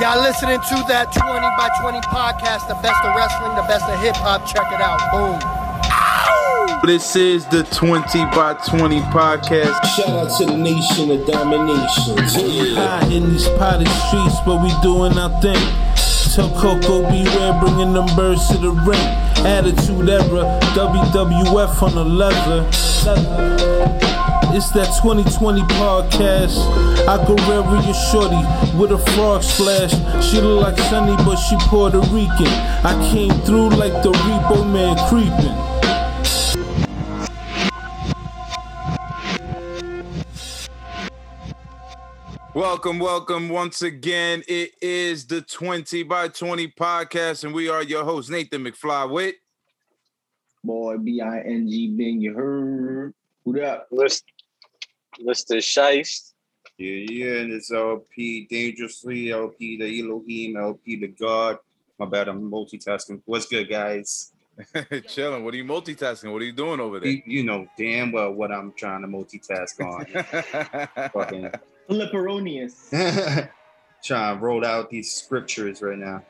Y'all listening to that 20 by 20 podcast, the best of wrestling, the best of hip hop. Check it out. Boom. This is the 20 by 20 podcast. Shout out to the nation of domination. Yeah. High in these potted streets, but we doing our thing. Tell Coco beware, bringing them birds to the ring. Attitude era, WWF on the leather. It's that 2020 podcast. I go wherever you shorty with a frog splash. She look like Sunny, but she Puerto Rican. I came through like the repo man creeping. Welcome, welcome once again. It is the 20 by 20 podcast, and we are your host, Nathan McFly with Boy, B I N G Bing, you heard. Who that? List, Mr. Shiest. Yeah, yeah, and it's LP Dangerously, LP the Elohim, LP the God. My bad, I'm multitasking. What's good, guys? Chilling. What are you multitasking? What are you doing over there? You, you know damn well what I'm trying to multitask on. Fucking Flipperonius. trying to roll out these scriptures right now.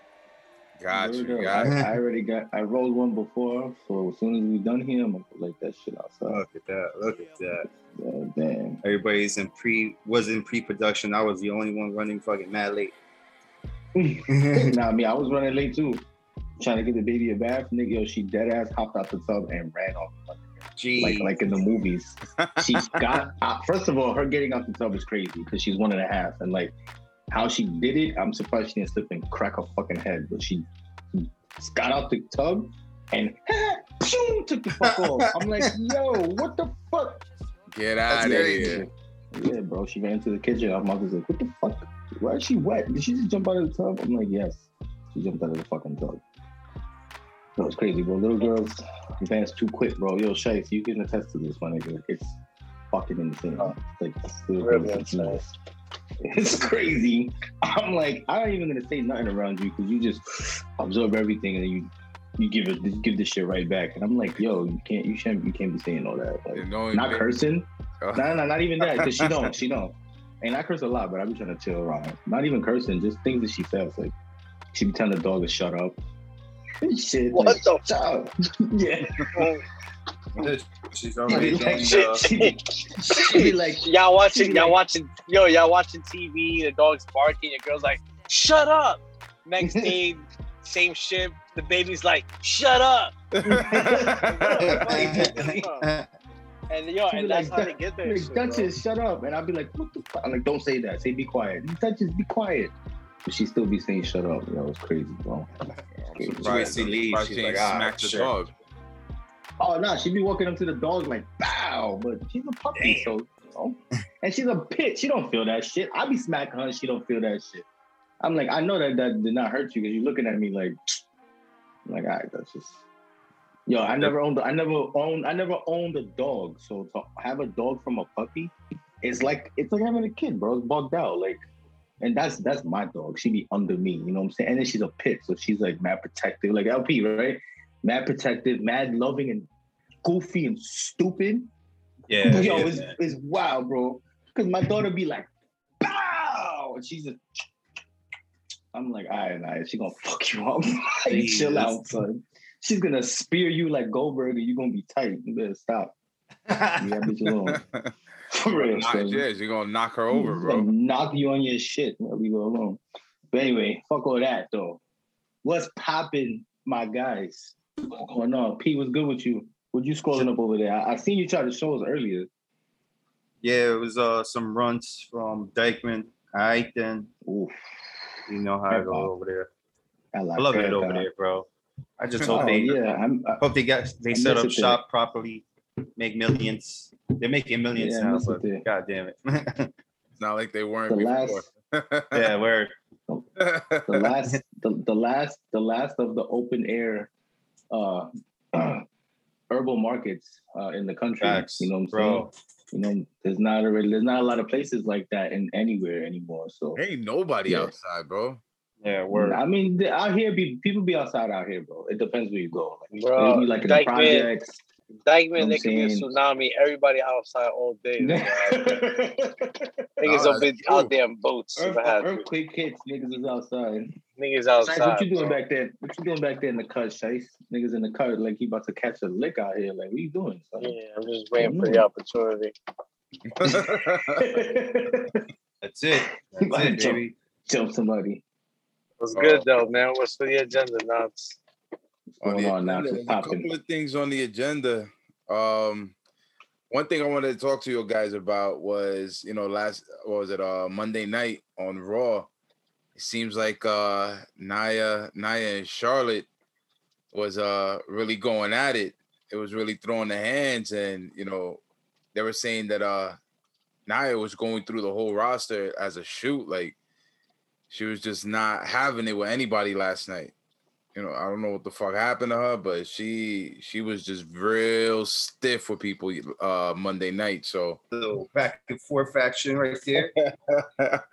Got you. Got I, you. I already got. I rolled one before, so as soon as we done here, I'm gonna like that shit outside. Look at that. Look at that. Yeah, damn. Everybody's in pre was in pre-production. I was the only one running fucking mad late. nah, I mean, I was running late too, trying to get the baby a bath. Nigga, yo, she dead ass hopped out the tub and ran off, Gee. like like in the movies. She's got. Uh, first of all, her getting out the tub is crazy because she's one and a half, and like how she did it, I'm surprised she didn't slip and crack her fucking head. But she got out the tub and pshoo, took the fuck off. I'm like, yo, what the fuck? Get out of here. Yeah, bro. She ran into the kitchen. Our mother's like, what the fuck? Why is she wet? Did she just jump out of the tub? I'm like, yes. She jumped out of the fucking tub. That was crazy, bro. Little girls advance too quick, bro. Yo, Shice, you can attest to this, my nigga. It's fucking insane. Like, little Really girls, insane. It's- It's crazy. I'm like, I'm not even gonna say nothing around you because you just absorb everything and then you you give it give this shit right back. And I'm like, yo, you can't you shouldn't you can't be saying all that. Like, You know, not cursing. Oh. No, no, not even that. Cause she don't, she don't. And I curse a lot, but I be trying to chill around. Not even cursing, just things that she says. Like she be telling the dog to shut up. Shit. What like, the shut up. Yeah. She's She already be like, doing, uh, She she like, y'all watching, y'all like- watching, yo, y'all watching TV. The dog's barking. Your girl's like, "Shut up." Next day, same shit. The baby's like, "Shut up." And yo, she be and that's like, how they get there. like, Duchess, shut up. And I'll be like, what the fuck? I'm like, don't say that. Say be quiet. Duchess, be quiet. But she still be saying shut up. Yo, it's crazy, bro. It's crazy. Surprised, She leaves, she's she like, ah, smacked the sure. dog. Oh no, she'd be walking up to the dog like bow, but she's a puppy, so you know. And she's a pit. She don't feel that shit. I be smacking her, she don't feel that shit. I'm like, I know that that did not hurt you because you're looking at me like, I'm like, all right, that's just. Yo, I never owned. I never owned. I never owned a dog. So to have a dog from a puppy, it's like it's like having a kid, bro. It's bugged out, like. And that's that's my dog. She be under me, you know what I'm saying? And then she's a pit, so she's like mad protective, like LP, right? Mad protective, mad loving, and goofy and stupid. Yeah. Yo, yeah. it's, it's wild, bro. Because my daughter be like, pow! And she's just, I'm like, all right, all right, she gonna fuck you up. like, chill out, son. She's gonna spear you like Goldberg and you gonna be tight. You better stop. Yeah, bitch alone. For real, Knock- yeah, she's gonna knock her over, She's bro. knock you on your shit. Leave her alone. But anyway, fuck all that though. What's popping, my guys? What's going on? P, what's good with you? What you scrolling up over there? I, I seen you try to show us earlier. Yeah, it was uh some runs from Dyckman. All right, then Oof. you know how I go over there. I, like I love it over uh, there, bro. I just Oh hope they yeah, I'm, I, hope they got they I set up it shop properly, make millions. They're making millions Yeah, now, miss it but god damn it. It's not like they weren't the last, before. yeah, where the last, the, the last, the last of the open air, uh, herbal markets uh, in the country. facts, You know what I'm bro. saying? You know, there's not a there's not a lot of places like that in anywhere anymore. So Ain't nobody Yeah. outside, bro. Yeah, word. I mean, the- out here, be, people be outside out here, bro. It depends where you go. Like, Bro, maybe like in the Dyckman, projects. Dyckman, I'm they could be a tsunami. Everybody outside all day. Niggas Nah, up in, that's out there in boats. Earth, I had to. earthquake hits, niggas is outside. Niggas Shice, outside. what you doing bro. back there? What you doing back there in the cut, Chase? Niggas in the cut like he about to catch a lick out here. Like, what you doing? son? Yeah, I'm just waiting for the opportunity. That's it. That's Like, it, jump. baby. Jump somebody. What's Oh. good though, man? What's for the agenda, nuts? on the on now? agenda, What's a couple of things on the agenda. Um, one thing I wanted to talk to you guys about was, you know, last what was it uh Monday night on Raw. Seems like uh Nia, Nia and Charlotte was uh really going at it. It was really throwing the hands, and you know, they were saying that uh Nia was going through the whole roster as a shoot, like she was just not having it with anybody last night you know, I don't know what the fuck happened to her, but she she was just real stiff with people uh Monday night. So Little back and forth action right there.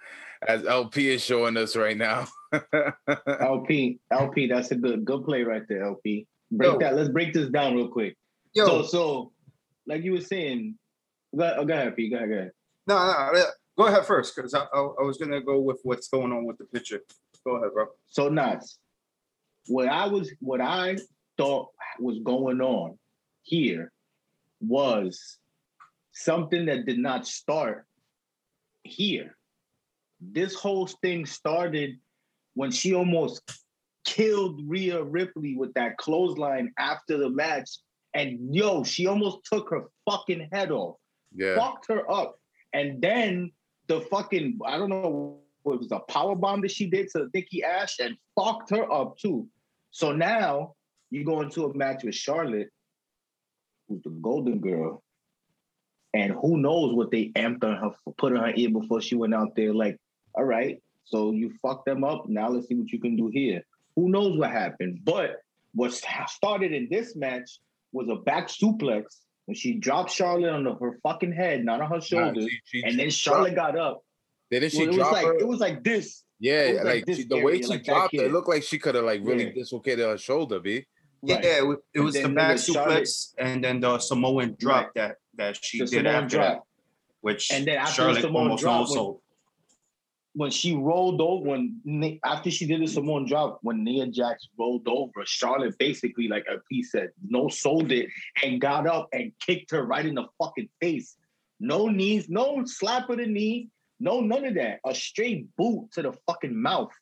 as LP is showing us right now. LP, LP, that's a good good play right there, LP. Break Yo. that. Let's break this down real quick. Yo, So, so, like you were saying, go, oh, go ahead, P. Go ahead, go ahead. no, no, no, go ahead first, because I, I, I was gonna go with what's going on with the picture. Go ahead, bro. So nuts. What I was, what I thought was going on here was something that did not start here. This whole thing started when she almost killed Rhea Ripley with that clothesline after the match. And yo, she almost took her fucking head off yeah. fucked her up. And then the fucking, I don't know, what it was a power bomb that she did to Nikki Ash and fucked her up too. So now you go into a match with Charlotte, who's the golden girl. And who knows what they amped on her, put in her ear before she went out there. Like, all right, so you fucked them up. Now let's see what you can do here. Who knows what happened? But what started in this match was a back suplex when she dropped Charlotte on her fucking head, not on her Nah, shoulders, she- she and then dropped- Charlotte got up. Didn't she Well, it was like her? it was like this. yeah, like like, this she, the way she like dropped it, it looked like she could have like really Yeah. dislocated her shoulder, b. Right. Yeah, it, it was the back nigga, Charlotte- suplex and then the Samoan drop Right. that that she The did Samoan after that, which And then after the Charlotte Samoan almost drop, also. When she rolled over, when after she did the Samoan drop, when Nia Jax rolled over, Charlotte basically, like a piece said, no sold it and got up and kicked her right in the fucking face. No knees, no slap of the knee, no none of that. A straight boot to the fucking mouth.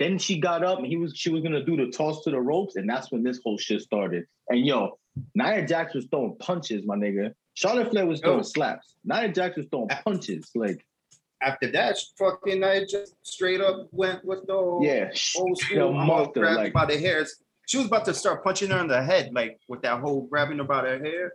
Then she got up and he was she was gonna do the toss to the ropes, and that's when this whole shit started. And yo, Nia Jax was throwing punches, my nigga. Charlotte Flair was throwing Yo. slaps. Nia Jax was throwing punches. Like, After that, fucking I just straight up went with the old, yeah, old school. I'm gonna monster, grab you like, by the hairs. She was about to start punching her in the head, like with that whole grabbing about her by the hair.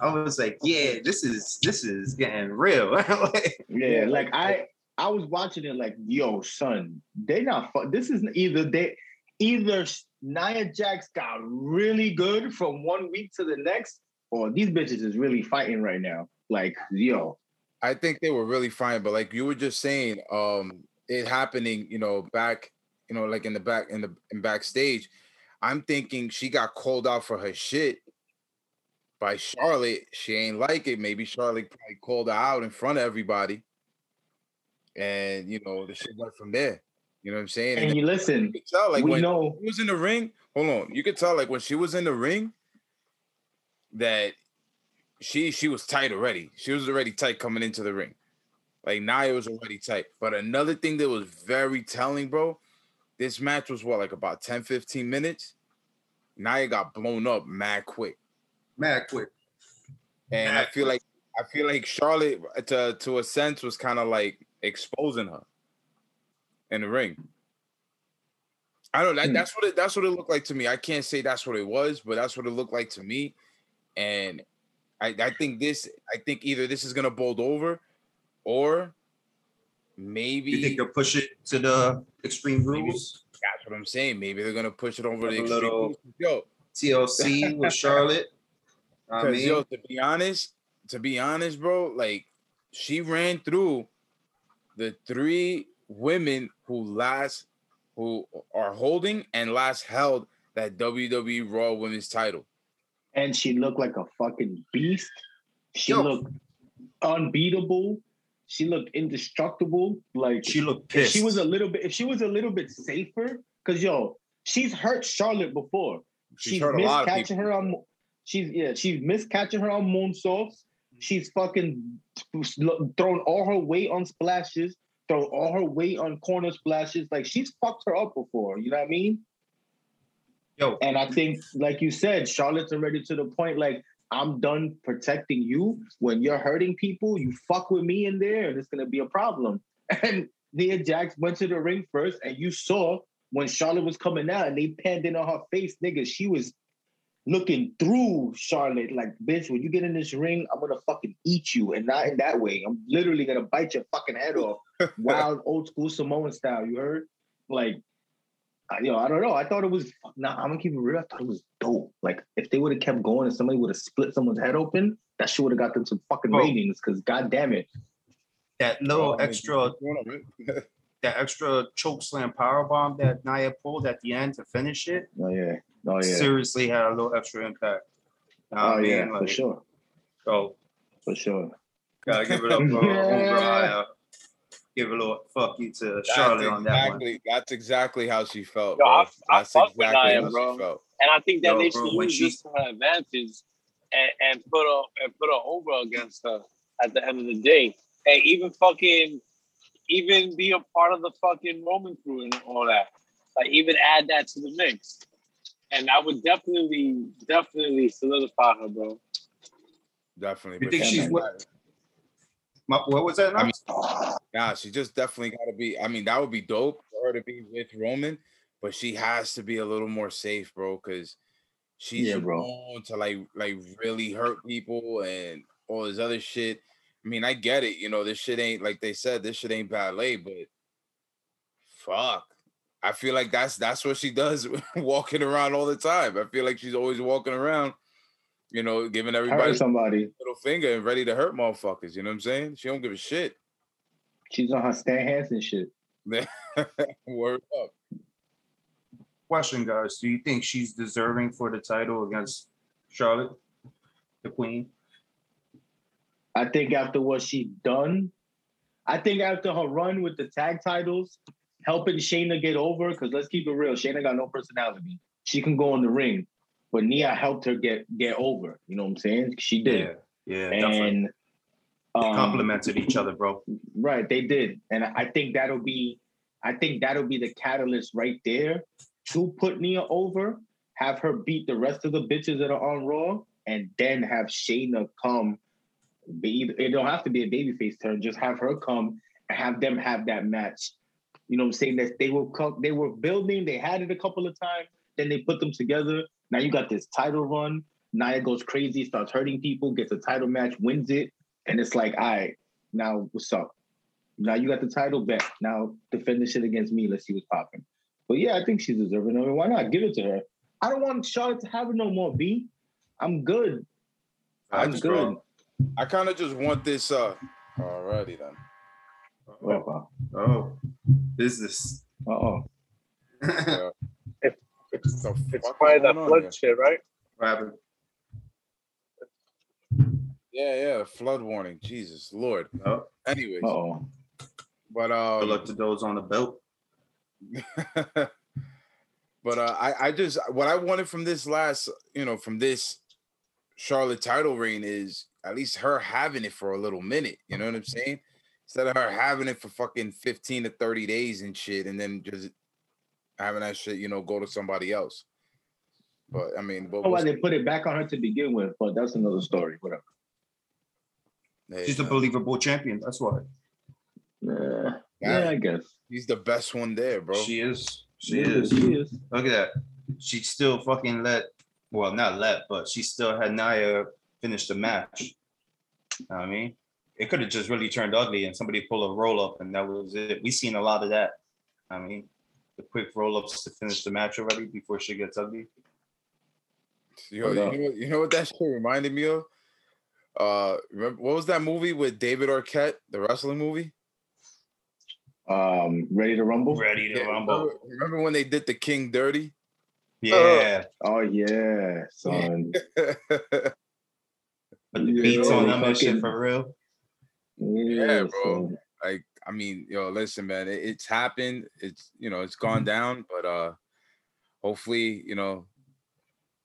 I was like, yeah, this is this is getting real. Like, yeah, like I I was watching it like, yo, son, they not fu- this is either they either Nia Jax got really good from one week to the next, or these bitches is really fighting right now. Like, yo, I think they were really fine, but like you were just saying, um, it happening, you know, back, you know, like in the back in the in backstage. I'm thinking she got called out for her shit by Charlotte. She ain't like it. Maybe Charlotte probably called her out in front of everybody, and you know the shit went from there. You know what I'm saying? and you listen, you could tell, like we when know she was in the ring. Hold on, you could tell, like when she was in the ring, that she she was tight already. She was already tight coming into the ring. Like Nia was already tight. But another thing that was very telling, bro, this match was what, like about 10, 15 minutes? Nia got blown up mad quick. mad quick. And I feel like I feel like Charlotte to to a sense was kind of like exposing her in the ring. I don't know. Hmm. That's what it that's what it looked like to me. I can't say that's what it was, but that's what it looked like to me. And I, I think this, I think either this is gonna bolt over or maybe You think they'll push it to the extreme rules? that's what I'm saying. Maybe they're gonna push it over the extreme. little- rules. Yo, TLC with Charlotte. I mean, yo, to be honest, to be honest, bro, like she ran through the three women who last who are holding and last held that WWE Raw Women's title. And she looked like a fucking beast. She Yo. looked unbeatable. She looked indestructible. Like She looked pissed. she was a little bit, if she was a little bit safer, because yo, she's hurt Charlotte before. She's She's, hurt a missed lot catching her on. She's yeah, she's missed catching her on moonsaults. She's fucking thrown all her weight on splashes, thrown all her weight on corner splashes. Like she's fucked her up before. You know what I mean? Yo, And I think, like you said, Charlotte's already to the point. Like I'm done protecting you. When you're hurting people, you fuck with me in there, and it's gonna be a problem. And Nia Jax went to the ring first, and you saw when Charlotte was coming out, and they panned in on her face, nigga. She was looking through Charlotte, like, bitch, when you get in this ring, I'm gonna fucking eat you, and not in that way. I'm literally gonna bite your fucking head off, wild old school Samoan style. You heard? Like, I- yo, I don't know. I thought it was. Nah, I'm gonna keep it real. I thought it was dope. Like, if they would have kept going and somebody would have split someone's head open, that shit would have got them some fucking Bro. ratings. Because god damn it, that Well, little oh, I mean, extra, what's going on, man? that extra choke slam power bomb that Nia pulled at the end to finish it, oh yeah, oh yeah, seriously had a little extra impact. Know oh I mean? yeah, for sure, So for sure. gotta give it up for Yeah. Mariah. Give a little fuck you to That's Charlotte on that one. exactly, that's exactly how she felt. Yo, bro. I- I that's fuck with exactly Nia, how bro. she felt. And I think that Yo, they bro, should when use she- this to her advantage and, and put her and put her over against her at the end of the day. And even fucking even be a part of the fucking Roman crew and all that. Like even add that to the mix. And I would definitely, definitely solidify her, bro. Definitely. You think she's what? What was that? I mean? Nah, she just definitely got to be. I mean, that would be dope for her to be with Roman, but she has to be a little more safe, bro, because she's Yeah, bro. known to like like really hurt people and all this other shit. I mean, I get it. You know, this shit ain't like they said. This shit ain't ballet, but fuck. I feel like that's that's what she does, walking around all the time. I feel like she's always walking around, you know, giving everybody Hurt somebody. little finger and ready to hurt motherfuckers. You know what I'm saying? She don't give a shit. She's on her Stan Hansen shit. Word up. Question, guys. Do you think she's deserving for the title against Charlotte, the Queen? I think after what she's done, I think after her run with the tag titles, helping Shayna get over, because let's keep it real, Shayna got no personality. She can go in the ring, but Nia helped her get get over. You know what I'm saying? She did. yeah, definitely. and They um, complemented each other, bro. Right, they did, and I think that'll be, I think that'll be the catalyst right there to put Nia over, have her beat the rest of the bitches that are on Raw, and then have Shayna come. Be it don't have to be a babyface turn, just have her come and have them have that match. You know what I'm saying? That they were they were building, they had it a couple of times, then they put them together. Now you got this title run. Nia goes crazy, starts hurting people, gets a title match, wins it, and it's like, all right, now what's up? Now you got the title back. Now defend this shit against me. Let's see what's popping. But yeah, I think she's deserving of it. Why not give it to her? I don't want Charlotte to have it no more. B. I'm good. I I'm just, good. I kind of just want this. Uh, alrighty then. Uh Oh, business. oh. Yeah. It's, The it's probably that flood here? shit, right? Rabbit. Yeah, yeah. Flood warning. Jesus Lord. Oh, Anyways, Uh oh. but good um, luck to those on the belt. but uh, I, I just what I wanted from this last, you know, from this Charlotte title reign is at least her having it for a little minute. You know what I'm saying? Instead of her having it for fucking 15 to 30 days and shit, and then just having that shit, you know, go to somebody else. But I mean, but I why we'll they put it back on her to begin with, but that's another story. Whatever. see. She's a believable champion. That's why. Uh, yeah, I guess. he's the best one there, bro. She is. She Yeah, is. She is. Look at that. She still fucking let, well, not let, but she still had Nia finish the match. I mean, it could have just really turned ugly and somebody pull a roll up and that was it. We seen a lot of that. I mean, the quick roll ups to finish the match already before she gets ugly. Yo, you know, you know what that shit reminded me of? Uh, remember what was that movie with David Arquette, the wrestling movie? Um, ready to rumble? Ready to Yeah, rumble. Remember, remember when they did the King Dirty? Yeah. Oh yeah, son. But the beats on bro, them and shit fucking- for real. Yeah, bro. son. like I mean, yo, listen, man, it, it's happened. It's you know, it's gone down, but uh hopefully, you know,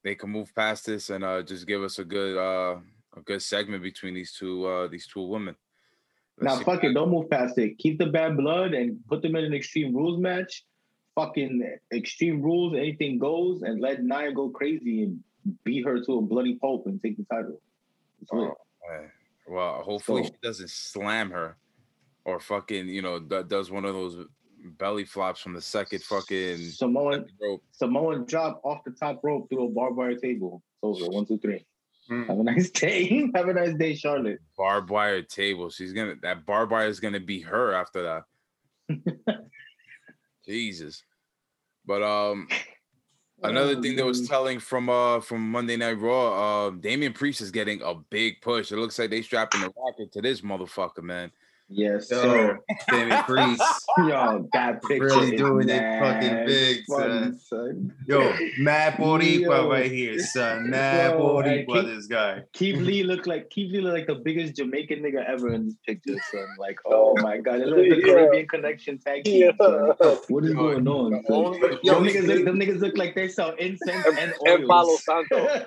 they can move past this and uh just give us a good uh a good segment between these two uh these two women. Let's Now fuck it, don't move past it. Keep the bad blood and put them in an extreme rules match. Fucking extreme rules, anything goes, and let Nia go crazy and beat her to a bloody pulp and take the title. Oh. Well, hopefully So- she doesn't slam her or fucking, you know, do- does one of those belly flops from the second fucking Samoan rope. Samoan drop off the top rope through a barbed wire table. It's over. One, two, three. Mm. Have a nice day. Have a nice day, Charlotte. barbed wire table. She's gonna that barbed wire is gonna be her after that. Jesus. But um another thing that was telling from uh from Monday Night Raw, uh Damian Priest is getting a big push. It looks like they strapping the rocket to this motherfucker, man. Yes, Yo, sir. Damien Priest. Yo, that picture Really doing it fucking big, funny, son. son. Yo, mad Boricua Yo. right here, son. Mad Yo, and Boricua, keep- this guy. Keith Lee look like Keith Lee look like the biggest Jamaican nigga ever in this picture, son. Like, oh my god, it looked like the Yeah. Caribbean connection tag team. son. What is Yo, going on? the son? Yo, them, niggas look, them niggas look like they sell incense And- and, and Palo oils. Santo.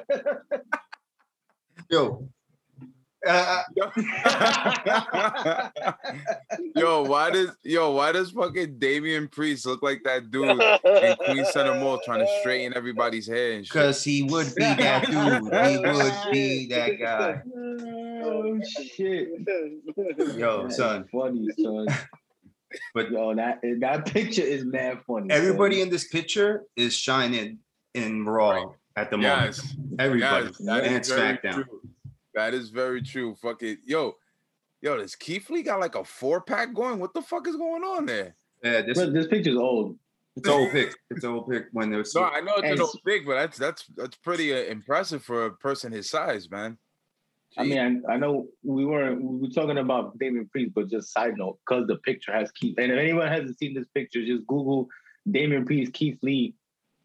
Yo. Uh, yo, why does yo, why does fucking Damian Priest look like that dude in Queen Center Mall trying to straighten everybody's hair and shit? Cause he would be that dude. He would be that guy. oh shit. Yo, That is son. funny, son. But Yo, that that picture is mad funny. everybody in this picture is shining in Raw at the moment. Yes. Everybody. Yes, that and is very SmackDown. true. That is very true. Fuck it. yo, yo, does Keith Lee got like a four pack going? What the fuck is going on there? Yeah, this Bro, this picture's old. it's old pick. It's old pick when there's No, I know it's And- no big, but that's that's that's pretty uh, impressive for a person his size, man. I mean, I, I know we weren't we were talking about Damian Priest, but just side note, because the picture has Keith. And if anyone hasn't seen this picture, just Google Damian Priest, Keith Lee,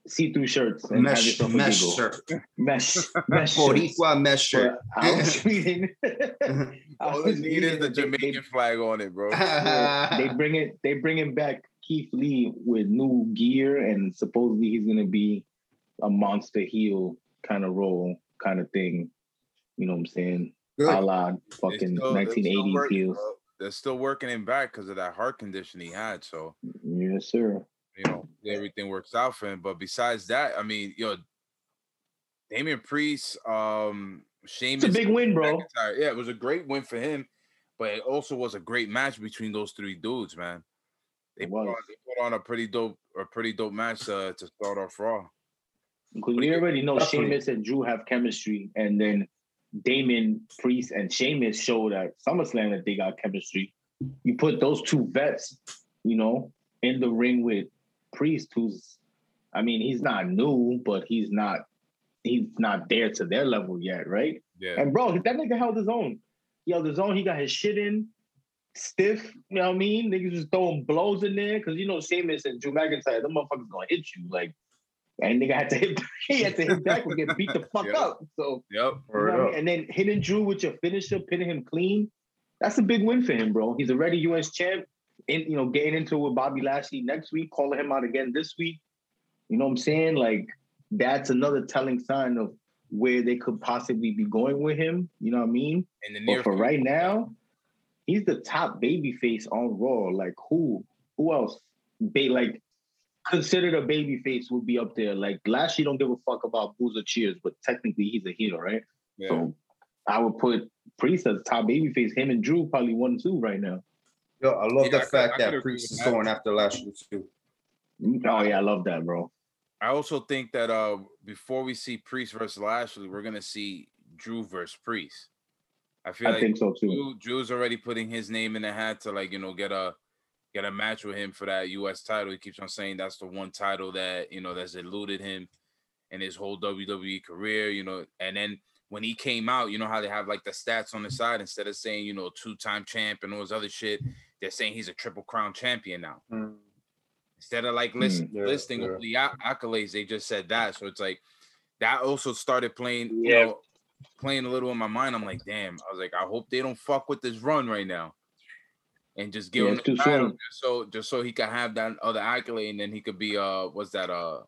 see-through shirts, and have mesh yourself a mesh giggle. shirt. mesh, mesh. Boricua mesh shirt. But I was reading. I all was they need is reading the that they- Jamaican flag on it, bro. they, they bring it. They bringing back Keith Lee with new gear, and supposedly he's gonna be a monster heel kind of role, kind of thing. You know what I'm saying? A la They're fucking still- they're still 1980s working, heels. bro. They're still working him back because of that heart condition he had. So Yes, sir. You know everything works out for him. But besides that, I mean, yo, Damian Priest, um, Sheamus, It's a big win, bro. McIntyre. Yeah, it was a great win for him, but it also was a great match between those three dudes, man. They, put on, they put on a pretty dope, a pretty dope match uh, to start off Raw. Because we already know. Sheamus and Drew have chemistry, and then Damian Priest and Sheamus showed at SummerSlam that they got chemistry. You put those two vets, you know, in the ring with Priest, who's, I mean, he's not new, but he's not, he's not there to their level yet, right? Yeah, And bro, that nigga held his own. He held his own. He got his shit in, stiff. You know what I mean? Niggas just throwing blows in there because you know Sheamus and Drew McIntyre, them motherfuckers gonna hit you like. And nigga had to hit. He had to hit back and get beat the fuck Yeah. up. So yep. you know what I mean? and then hitting Drew with your finisher, pinning him clean. That's a big win for him, bro. He's already U.S. champ. In you know, getting into it with Bobby Lashley next week, calling him out again this week. You know what I'm saying? Like that's another telling sign of where they could possibly be going with him. You know what I mean? In the near But for future. right now, he's the top baby face on Raw. Like who? Who else? Ba- like considered a baby face would be up there. Like Lashley don't give a fuck about Boozer Cheers, but technically he's a heel, right? yeah. So I would put Priest as top baby face. Him and Drew probably one two right now. Yo, I love Yeah, I the could- fact I could that agree Priest with is that. going after Lashley too. Oh yeah, I love that, bro. I also think that uh before we see Priest versus Lashley, we're gonna see Drew versus Priest. I feel I like think so too. Drew, Drew's already putting his name in the hat to like you know get a get a match with him for that U.S. title. He keeps on saying that's the one title that you know that's eluded him in his whole WWE career. You know, and then when he came out, you know how they have like the stats on the side instead of saying you know two time champ and all this other shit, they're saying he's a triple crown champion now. instead of like list, Yeah, listing yeah. the accolades, they just said that. So it's like that also started playing, you know, playing a little in my mind. I'm like, damn. I was like, I hope they don't fuck with this run right now, and just give Yeah, him the title just so just so he can have that other accolade, and then he could be uh, what's that uh,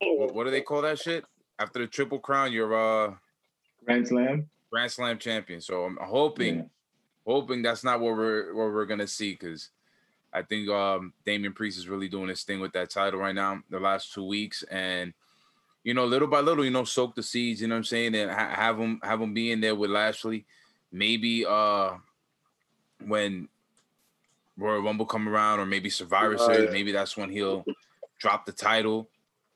what, what do they call that shit after the triple crown? You're uh Grand Slam. Grand Slam champion. So I'm hoping, Yeah. Hoping that's not what we're what we're gonna see because I think um Damian Priest is really doing his thing with that title right now. The last two weeks, and you know, little by little, you know, soak the seeds. You know what I'm saying, and ha- have him have him be in there with Lashley. Maybe uh when Royal Rumble come around, or maybe Survivor Oh, Series, yeah. maybe that's when he'll drop the title.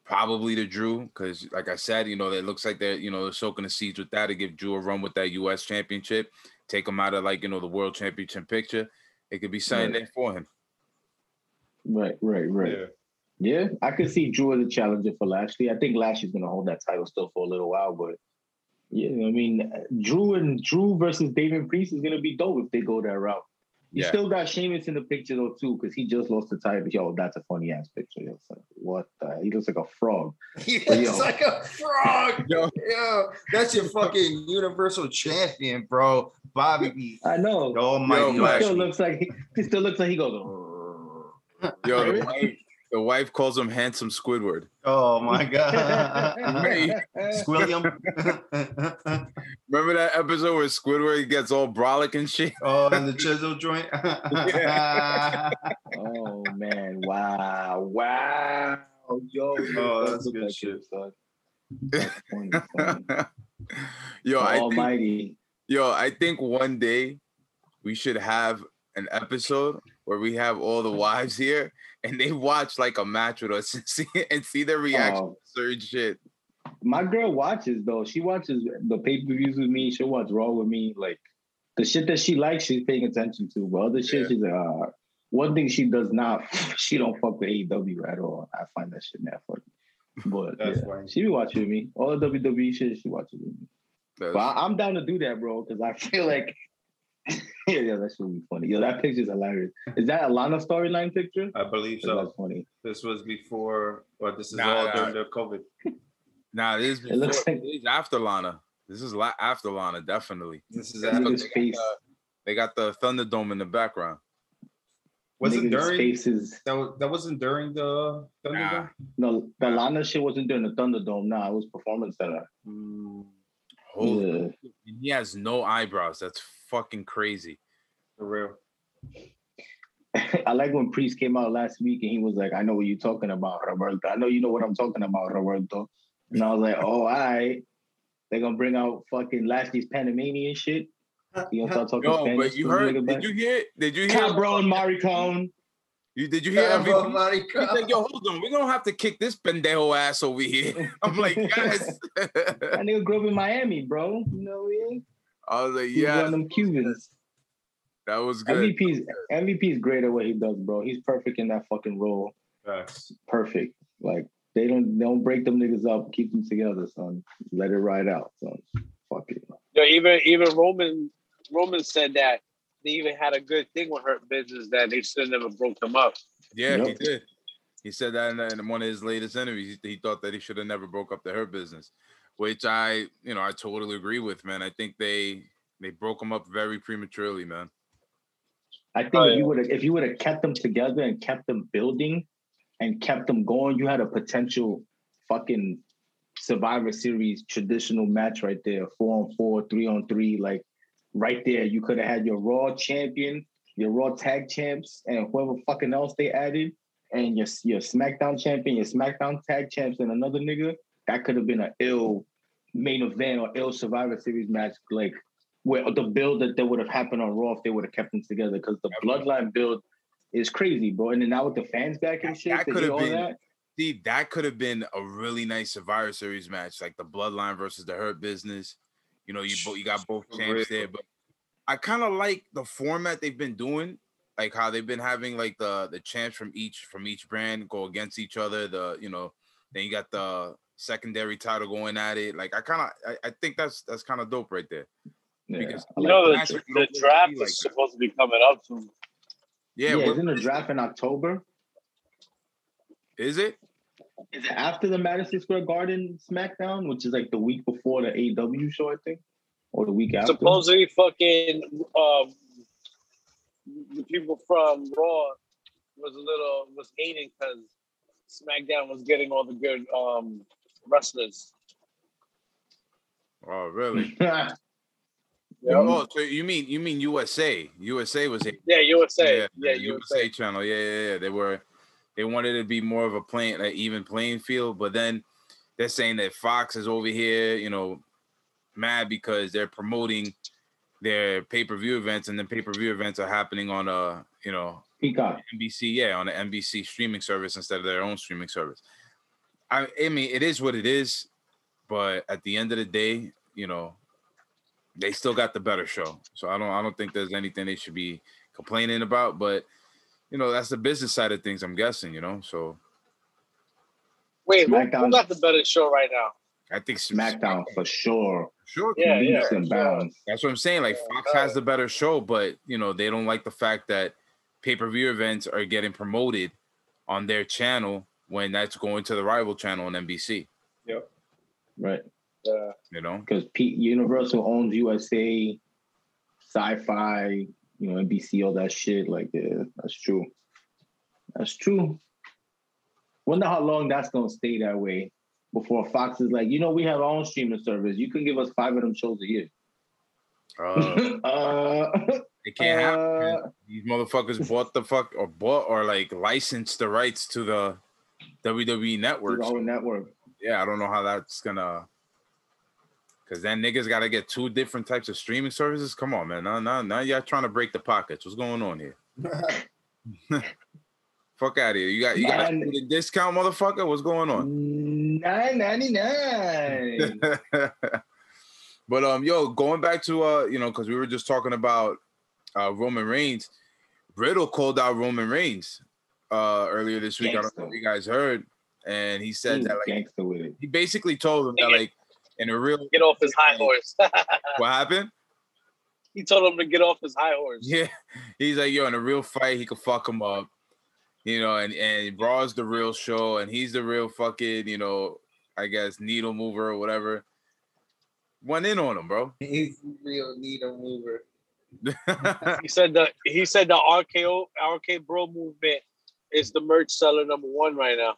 Probably to Drew, because like I said, you know, it looks like they're you know they're soaking the seeds with that to give Drew a run with that U.S. Championship, take him out of like you know the World Championship picture. It could be something Right. there for him. Right, right, right. Yeah. Yeah, I could see Drew as a challenger for Lashley. I think Lashley's gonna hold that title still for a little while, but yeah, I mean, Drew and Drew versus David Priest is gonna be dope if they go that route. You Yeah. still got Sheamus in the picture though too, because he just lost the title. Yo, that's a funny ass picture. Yo, like, what? The, he looks like a frog. He Yo. looks like a frog. Yo. Yo, that's your fucking universal champion, bro. Bobby B. I know. Oh my Yo, he still looks like he, he still looks like he goes. Yo, the the wife calls him handsome Squidward. Oh my god. Hey. Squilliam. Remember that episode where Squidward gets all brolic and shit? oh, and the chisel joint. oh man! Wow! Wow! Yo, Oh, does that's look good like shit. son. Uh, that's funny, funny. yo, I think, yo, I think one day we should have an episode where we have all the wives here and they watch like a match with us and see and see their reaction Oh. to certain shit. My girl watches though. She watches the pay per views with me. She'll watch Raw with me. Like the shit that she likes, she's paying attention to. But other shit, Yeah. she's like, uh, one thing she does not, she don't fuck with AEW at all. I find that shit mad funny. But That's yeah, funny. she be watching with me. All the WWE shit, she watches with me. That's- But I, I'm down to do that, bro, because I feel like, yeah, yeah, that should be funny. Yo, that picture's hilarious. Is that a Lana storyline picture? I believe So so. that's funny. This was before, or this is Nah, all nah. during the COVID. Nah, this is It looks like- this is after Lana. This is la- after Lana, definitely. This is after. at his face. They got the Thunderdome in the background. Was it during? face That, was, that wasn't during the Nah. No the Lana shit wasn't during the Thunderdome. Nah, it was Performance Center. Mm, Holy, Yeah. he has no eyebrows. That's fucking crazy. for real. I like when Priest came out last week and he was like, I know what you're talking about, Roberto. I know you know what I'm talking about, Roberto. And I was like, oh, all right. They're gonna bring out fucking Lashley's Panamanian shit. You gonna start talking Yo, Spanish? but you heard? Did back? you hear? Did you hear? Cabron Maricon. You did you hear MVP? He's like, yo, hold on. We're gonna have to kick this pendejo ass over here. I'm like, yes. That nigga grew up in Miami, bro. You know, yeah. I was like, He's one yeah, of them Cubans. that was good. MVP's MVP's great at what he does, bro. He's perfect in that fucking role. Facts. Perfect. Like they don't don't break them niggas up, keep them together, son. Let it ride out, son. Fuck it. Yo, even even Roman Roman said that they even had a good thing with Hurt Business that they should have never broke them up. Yeah, he did. He said that in, in one of his latest interviews. He, he thought that he should have never broke up the Hurt business, which I, you know, I totally agree with, man. I think they they broke him up very prematurely, man. I think Oh, if yeah. you would have if you would have kept them together and kept them building and kept them going, you had a potential fucking Survivor Series traditional match right there, four on four, three on three, like right there. You could have had your Raw champion, your Raw tag champs, and whoever fucking else they added, and your your SmackDown champion, your SmackDown tag champs, and another nigga. That could have been an ill main event or ill Survivor Series match, like where the build that, that would have happened on Raw if they would have kept them together. Because the bloodline build is crazy, bro. And then now with the fans back and shit, That could do have all been- that. See, that could have been a really nice Survivor Series match, like the Bloodline versus the Hurt Business. You know, you bo- you got both champs there, but I kind of like the format they've been doing, like how they've been having like the the champs from each from each brand go against each other. The you know, then you got the secondary title going at it. Like I kind of I, I think that's that's kind of dope right there. Yeah, because- You like know, that. the, the draft be like is that. supposed to be coming up soon. Yeah, Yeah, what- isn't the draft in October? Is it? Is it after the Madison Square Garden SmackDown, which is like the week before the AW show, I think, or the week after? Supposedly, fucking um, the people from Raw was a little was hating because SmackDown was getting all the good um wrestlers. Oh, really? Yeah, Oh, so you mean you mean USA? USA was a yeah USA. yeah, Yeah, the USA. channel. Yeah, yeah, yeah. They were they wanted it to be more of a playing like even playing field, but then they're saying that Fox is over here, you know, mad because they're promoting their pay-per-view events and the pay-per-view events are happening on a, you know, Peacock. NBC, yeah, on the NBC streaming service instead of their own streaming service. I, I mean, it is what it is, but at the end of the day, you know, they still got the better show. So I don't, I don't think there's anything they should be complaining about. But you know, that's the business side of things. I'm guessing, you know. So Wait, who, who SmackDown. got the better show right now? I think SmackDown for sure. Sure, Yeah, yeah. Leaps and bounds. That's what I'm saying. Like Yeah, Fox has the better show, but you know they don't like the fact that pay-per-view events are getting promoted on their channel when that's going to the rival channel on NBC. Yep. Right. Yeah. You know, Because Pete Universal owns USA, Syfy, you know, NBC, all that shit. Like, yeah, that's true. That's true. Wonder how long that's gonna stay that way before Fox is like, you know, we have our own streaming service. You can give us five of them shows a year. uh, uh, it can't happen. uh, These motherfuckers bought the fuck or bought or like licensed the rights to the WWE network. the whole So, network. yeah, I don't know how that's gonna. Cause then niggas got to get two different types of streaming services. Come on, man. Now, now, now y'all trying to break the pockets. What's going on here? Fuck out of here. You got you got a discount, motherfucker. What's going on? Nine ninety nine. but um, yo, going back to uh, you know, because we were just talking about uh Roman Reigns. Riddle called out Roman Reigns uh earlier this week. I don't know if you guys heard, and he said that like with it. he basically told him that like in a real Get off his high horse. what happened? he told him to get off his high horse. Yeah, he's like, yo, in a real fight, he could fuck him up, you know, and and Raw's the real show, and he's the real fucking, you know, I guess needle mover or whatever. Went in on him, bro. He's the real needle mover. He said that he said the RKO RK Bro movement is the merch seller number one right now,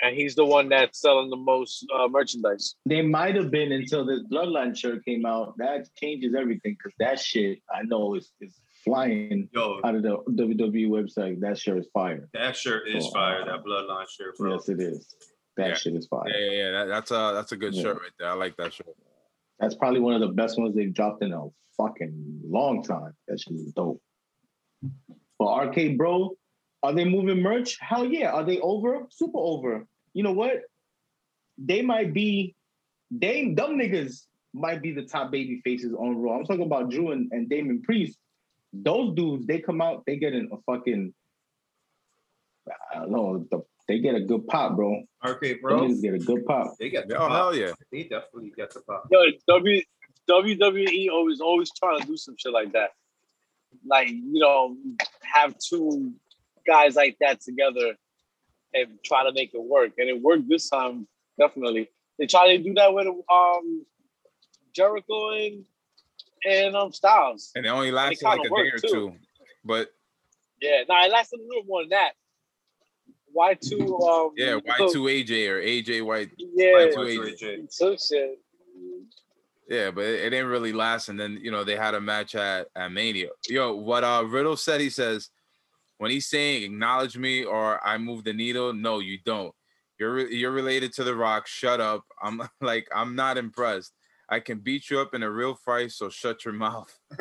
and he's the one that's selling the most uh, merchandise. They might have been until this bloodline shirt came out. That changes everything because that shit I know is is flying Yo, out of the WWE website. That shirt is fire. that shirt is fire. uh, That bloodline shirt, bro. Yes, it is. That Yeah. shit is fire. yeah, yeah, yeah. That, that's a that's a good Yeah. shirt right there. I like that shirt. That's probably one of the best ones they've dropped in a fucking long time. That shit is dope. But RK Bro, are they moving merch? Hell yeah. Are they over? Super over. You know what? They might be, they dumb niggas might be the top baby faces on Raw. I'm talking about Drew and, and Damian Priest. Those dudes, they come out, they get in a fucking, I don't know, the, they get a good pop, bro. RK Bro. bro. Niggas get a good pop. They get the Oh pop. hell yeah! They definitely get the pop. Yo, W WWE always always trying to do some shit like that, like you know, have two guys like that together and try to make it work, and it worked this time definitely. They tried to do that with um Jericho and and um Styles. And it only lasted like a day or too. two, but Yeah, no, it lasted a little more than that. Y two, um, yeah, Y two AJ or AJ White, yeah, Y2 AJ. took shit. Yeah, but it, it didn't really last. And then you know they had a match at, at Mania. Yo, what uh Riddle said, he says when he's saying acknowledge me or I move the needle, no, you don't. You're re- you're related to the Rock. Shut up. I'm like I'm not impressed. I can beat you up in a real fight, so shut your mouth.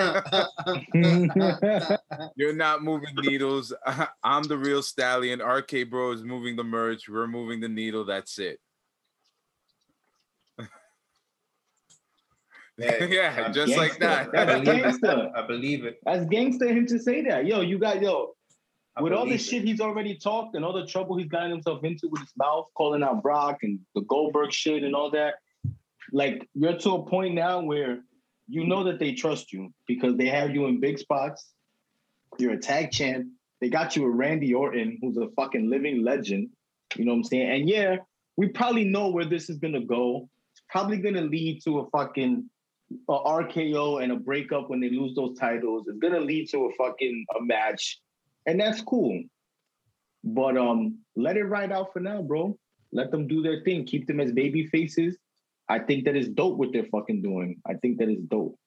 You're not moving needles. I'm the real stallion. RK Bro is moving the merch. We're moving the needle. That's it. Yeah, yeah, I'm just like that. That's I believe it. gangster. I believe it. That's gangster of him to say that. Yo, you got yo. I with all the it. shit he's already talked and all the trouble he's gotten himself into with his mouth, calling out Brock and the Goldberg shit and all that, like you're to a point now where you know that they trust you because they have you in big spots. You're a tag champ. They got you a Randy Orton, who's a fucking living legend. You know what I'm saying? And yeah, we probably know where this is gonna go. It's probably gonna lead to a fucking a RKO and a breakup when they lose those titles. It's gonna lead to a fucking a match, and that's cool. But um, let it ride out for now, bro. Let them do their thing. Keep them as baby faces. I think that is dope what they're fucking doing. I think that is dope.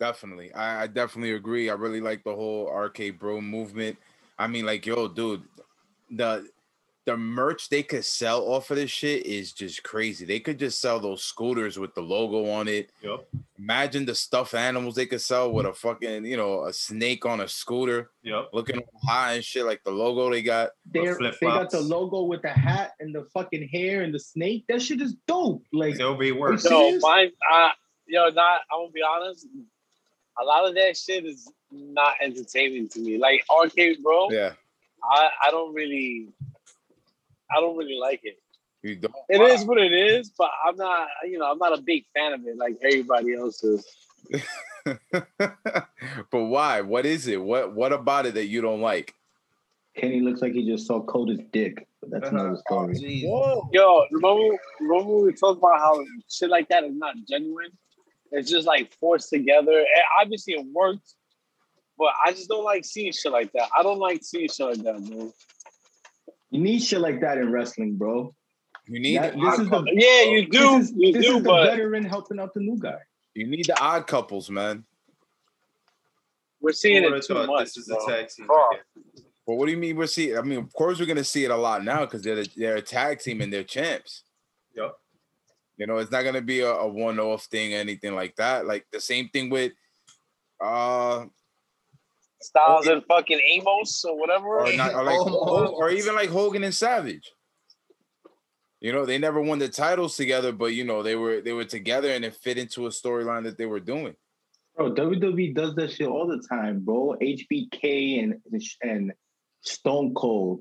Definitely. I, I definitely agree. I really like the whole RK Bro movement. I mean, like, yo, dude, the the merch they could sell off of this shit is just crazy. They could just sell those scooters with the logo on it. Yep. Imagine the stuffed animals they could sell with a fucking, you know, a snake on a scooter Yep. looking all high and shit, like the logo they got. They're, they got the logo with the hat and the fucking hair and the snake. That shit is dope. Like It'll be worse. You Yo, serious? mine, uh, yo, not. I'm gonna be honest. A lot of that shit is not entertaining to me. Like RK Bro. Yeah. I, I don't really, I don't really like it. You don't It is what it is, but I'm not. You know, I'm not a big fan of it like everybody else is. but why? What is it? What what about it that you don't like? Kenny looks like he just saw Coda's dick. But that's another Oh, story. jeez. Yo, remember, remember we talked about how shit like that is not genuine. It's just like forced together. And obviously, it worked, but I just don't like seeing shit like that. I don't like seeing shit like that, bro. You need shit like that in wrestling, bro. You need That- the this odd is cou- the Yeah, you do, This is, you this do, is the veteran helping out the new guy. you need the odd couples, man. we're seeing Who would've it too much. This is a bro. tag team. Fuck. again? But what do you mean we're seeing? I mean, of course we're gonna see it a lot now because they're the, they're a tag team and they're champs. Yep. You know, it's not gonna be a, a one-off thing, or anything like that. Like the same thing with uh Styles and fucking Omos or whatever. or not or like Almost. or even like Hogan and Savage. You know, they never won the titles together, but you know, they were they were together and it fit into a storyline that they were doing. Bro, WWE does that shit all the time, bro. HBK and and Stone Cold.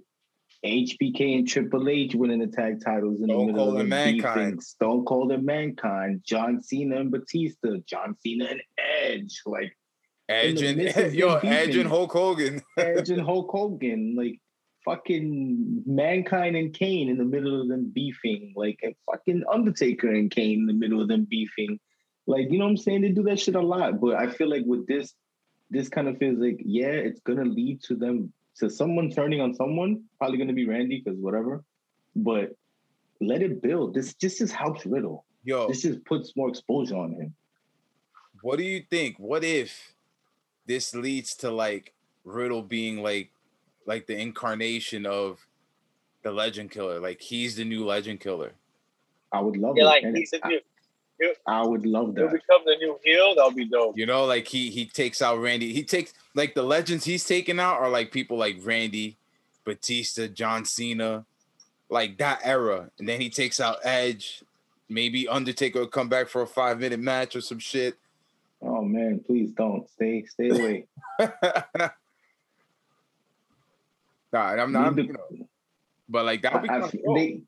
HBK and Triple H winning the tag titles in Stone the middle Cold of and them Mankind. beefing. Stone Cold and Mankind, John Cena and Batista, John Cena and Edge, like Edge and yo, Edge and Hulk Hogan. Edge and Hulk Hogan, like fucking Mankind and Kane in the middle of them beefing, like and fucking Undertaker and Kane in the middle of them beefing. Like, you know what I'm saying? They do that shit a lot. But I feel like with this, this kind of feels like, yeah, it's gonna lead to them to someone turning on someone, probably gonna be Randy, because whatever. But let it build. This just just helps Riddle. Yo, This just puts more exposure on him. what do you think? What if this leads to like Riddle being like like the incarnation of the legend killer? Like he's the new legend killer. I would love Yeah, it. like And he's a I, new, I would love that. he'll that. become the new heel. That'll be dope. You know, like he he takes out Randy. He takes like the legends he's taking out are like people like Randy, Batista, John Cena, like that era. And then he takes out Edge. Maybe Undertaker will come back for a five minute match or some shit. Oh man, please don't stay stay away. nah, I'm not. Leave You know, but like that would be I- I- kinda dope. they-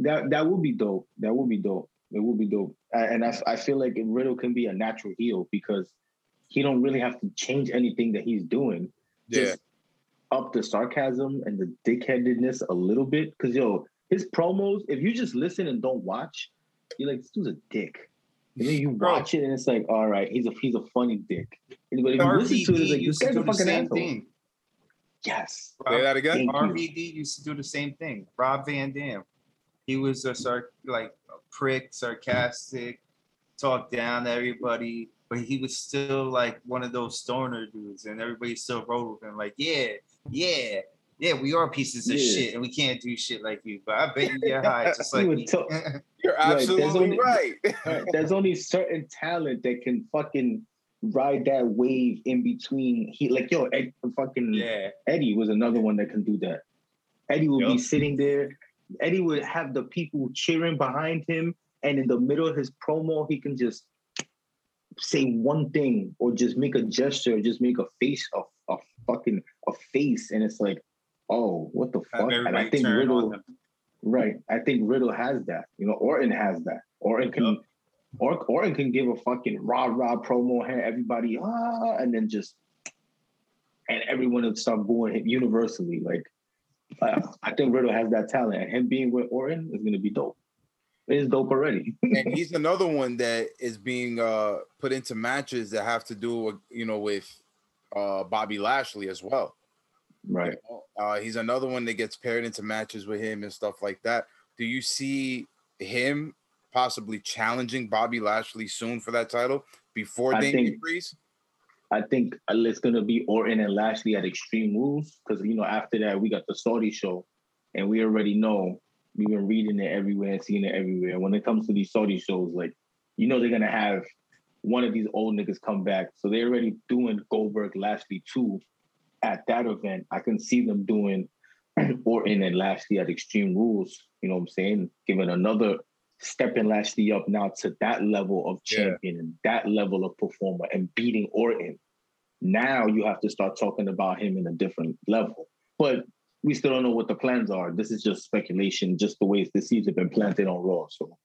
that that would be dope. That would be dope. It would be dope. I- And I, I feel like Riddle can be a natural heel because he don't really have to change anything that he's doing. yeah. Just up the sarcasm and the dickheadedness a little bit. Cause yo, his promos, if you just listen and don't watch, you're like, this dude's a dick. And then you Bro. watch it and it's like, all right, he's a he's a funny dick. But if you listen to it, it's like, this guy's a the fucking same asshole. thing. Yes. Say that again. RVD used to do the same thing. Rob Van Dam. He was a sar- like a prick, sarcastic, talk down to everybody, but he was still like one of those stoner dudes, and everybody still rolled with him. Like, yeah, yeah, yeah, we are pieces of Yeah. shit, and we can't do shit like you. But I bet you get high just like me. You're Right, there's absolutely only- right. There's only certain talent that can fucking ride that wave in between. He like yo, Ed, fucking yeah, Eddie was another one that can do that. Eddie would be sitting there. Eddie would have the people cheering behind him, and in the middle of his promo, he can just say one thing or just make a gesture, or just make a face, a, a fucking a face, and it's like, oh, what the fuck? And I think Riddle. Right. I think Riddle has that. You know, Orton has that. Orton can or Orton can give a fucking rah rah promo, have everybody ah, and then just and everyone would start booing him universally. Like, uh, I think Riddle has that talent, and him being with Orton is gonna be dope. It is dope already. and he's another one that is being uh put into matches that have to do with you know with uh Bobby Lashley as well. right. Uh, he's another one that gets paired into matches with him and stuff like that. Do you see him possibly challenging Bobby Lashley soon for that title before I Damian think- Priest? I think it's gonna be Orton and Lashley at Extreme Rules because you know after that we got the Saudi show, and we already know we've been reading it everywhere and seeing it everywhere. When it comes to these Saudi shows, like you know they're gonna have one of these old niggas come back, so they're already doing Goldberg Lashley too at that event. I can see them doing Orton and Lashley at Extreme Rules. You know what I'm saying? Giving another stepping Lashley up now to that level of Yeah. champion and that level of performer and beating Orton. Now you have to start talking about him in a different level. But we still don't know what the plans are. This is just speculation, just the way the seeds have been planted on Raw. So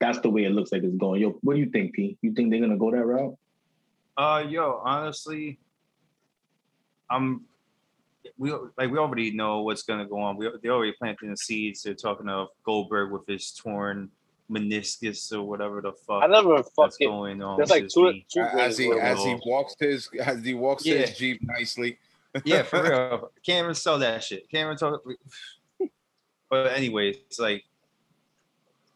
that's the way it looks like it's going. Yo, what do you think, P? You think they're gonna go that route? Uh, yo, honestly, I'm. We like we already know what's gonna go on. We they already planting the seeds. They're talking of Goldberg with his torn meniscus or whatever the fuck I never that's fucking. going on. There's like two, two As he ways where- as he walks his as he walks Yeah. his jeep nicely. yeah, for real. Can't even sell that shit. Can't even talk. But anyway, it's like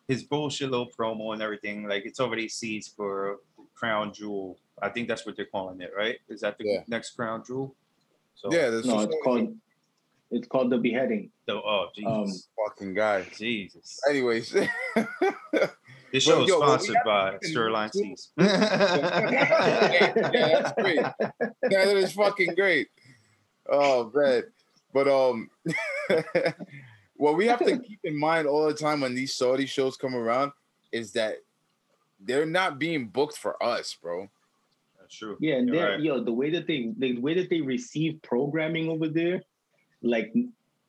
his bullshit little promo and everything. Like it's already seeds for Crown Jewel. I think that's what they're calling it, right? Is that the Yeah. next Crown Jewel? So Yeah, there's No, it's called it's called the beheading. the, oh Um, Jesus, fucking guy. Jesus. Anyways, This Well, show is yo, sponsored by to- Sirloin Seas. yeah, yeah, that's great. Yeah, that is fucking great. Oh man, but um, what we have to keep in mind all the time when these Saudi shows come around is that they're not being booked for us, bro. That's true. Yeah, and they're right. yo, the way that they the way that they receive programming over there, like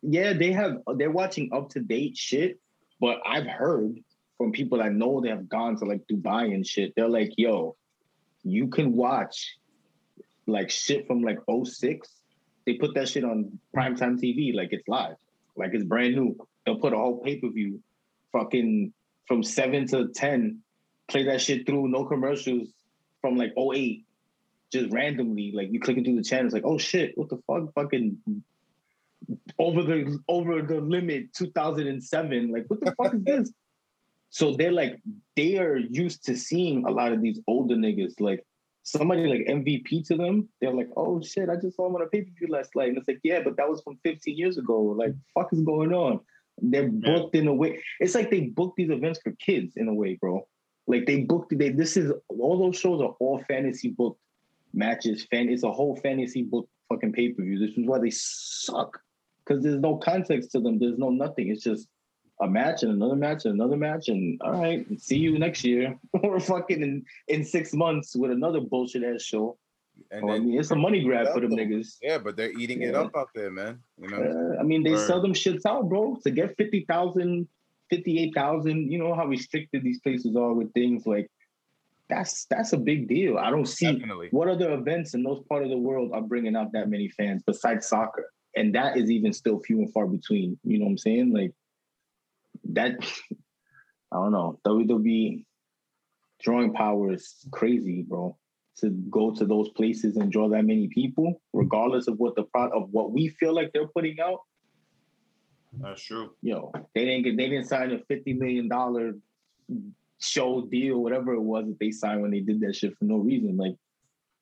yeah, they have they're watching up to date shit, but I've heard from people I know that have gone to like Dubai and shit. They're like, yo, you can watch like shit from like 06. They put that shit on primetime TV like it's live, like it's brand new. They'll put a whole pay-per-view fucking from seven to ten, play that shit through, no commercials from like 08 just randomly, like you clicking through the channel, it's like, oh shit, what the fuck, fucking over the over the limit 2007, like what the fuck is this? So they're like, they are used to seeing a lot of these older niggas, like somebody like MVP to them. They're like, oh shit, I just saw him on a pay per view last night, and it's like, yeah, but that was from 15 years ago. Like, fuck is going on? They're booked in a way. It's like they book these events for kids in a way, bro. Like they booked. They this is all those shows are all fantasy booked matches. Fan, it's a whole fantasy book fucking pay per view. This is why they suck because there's no context to them. There's no nothing. It's just a match and another match and another match and all right, see you next year or fucking in, in six months with another bullshit ass show. And Oh, I mean, it's a money grab for them Yeah. niggas. yeah, but they're eating it up out there, man. You know, Uh, I mean, they sell them shits out, bro. To get 50,000, 58,000, you know how restricted these places are with things like that's that's a big deal. I don't see definitely. what other events in those part of the world are bringing out that many fans besides soccer, and that is even still few and far between. You know what I'm saying? Like that. I don't know. WWE drawing power is crazy, bro. To go to those places and draw that many people, regardless of what the product of what we feel like they're putting out. That's true. Yo, they didn't get they didn't sign a fifty million dollar show deal, whatever it was that they signed when they did that shit for no reason. Like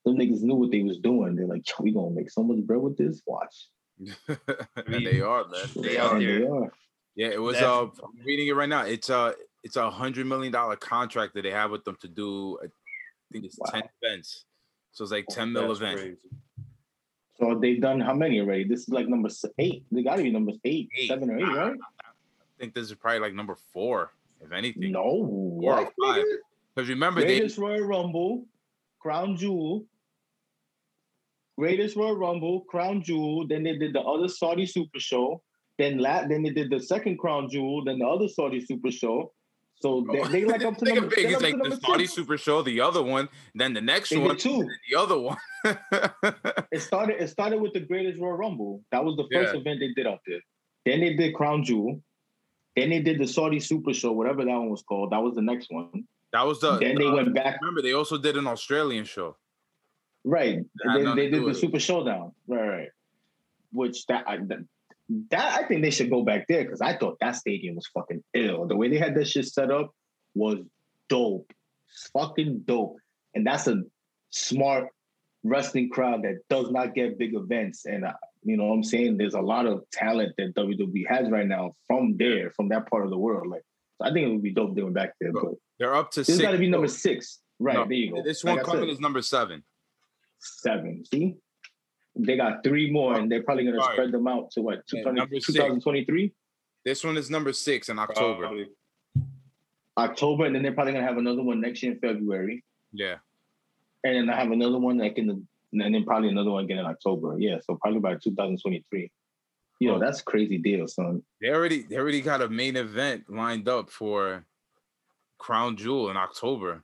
them niggas knew what they was doing. They're like, yo, we gonna make so much bread with this. Watch. and they are, man. They And out they are. Yeah, it was. That's- Uh, I'm reading it right now. It's a it's a hundred million dollar contract that they have with them to do. I think it's Wow. ten events. So it's like ten mil That's event. crazy. So they've done how many already? This is like number eight. They gotta be number eight, Eight. seven or eight, right? I think this is probably like number four, if anything. No, Four or five. Because remember they Greatest Royal Rumble, Crown Jewel, Greatest Royal Rumble, Crown Jewel. Then they did the other Saudi Super Show. Then la- then they did the second Crown Jewel. Then the other Saudi Super Show. So they, they like up to number, big. It's up like the Saudi. Super Show, the other one, then the next They one, two. the other one. It started. It started with the Greatest Royal Rumble. That was the first Yeah. event they did out there. Then they did Crown Jewel. Then they did the Saudi Super Show, whatever that one was called. That was the next one. that was the. then they the- went back. Remember, they also did an Australian show. Right. They, they did the it. Super Showdown. Right. Right. Which that I, that, I think they should go back there because I thought that stadium was fucking ill. The way they had that shit set up was dope. Fucking dope. And that's a smart wrestling crowd that does not get big events. And uh, you know what I'm saying? There's a lot of talent that WWE has right now from there, from that part of the world. Like, so I think it would be dope if they went back there. But They're up to this six. got to be number six. Right. No, there you go. This one I said coming is number seven. seven. See, they got three more, oh, and they're probably gonna spread them out to what Yeah, 20 number six. 2023 This one is number six in October. Probably. October, and then they're probably gonna have another one next year in February, Yeah. and then I have another one like in the, and then probably another one again in October. Yeah, so probably by 2023. You know, that's crazy deal, son. They already they already got a main event lined up for Crown Jewel in October.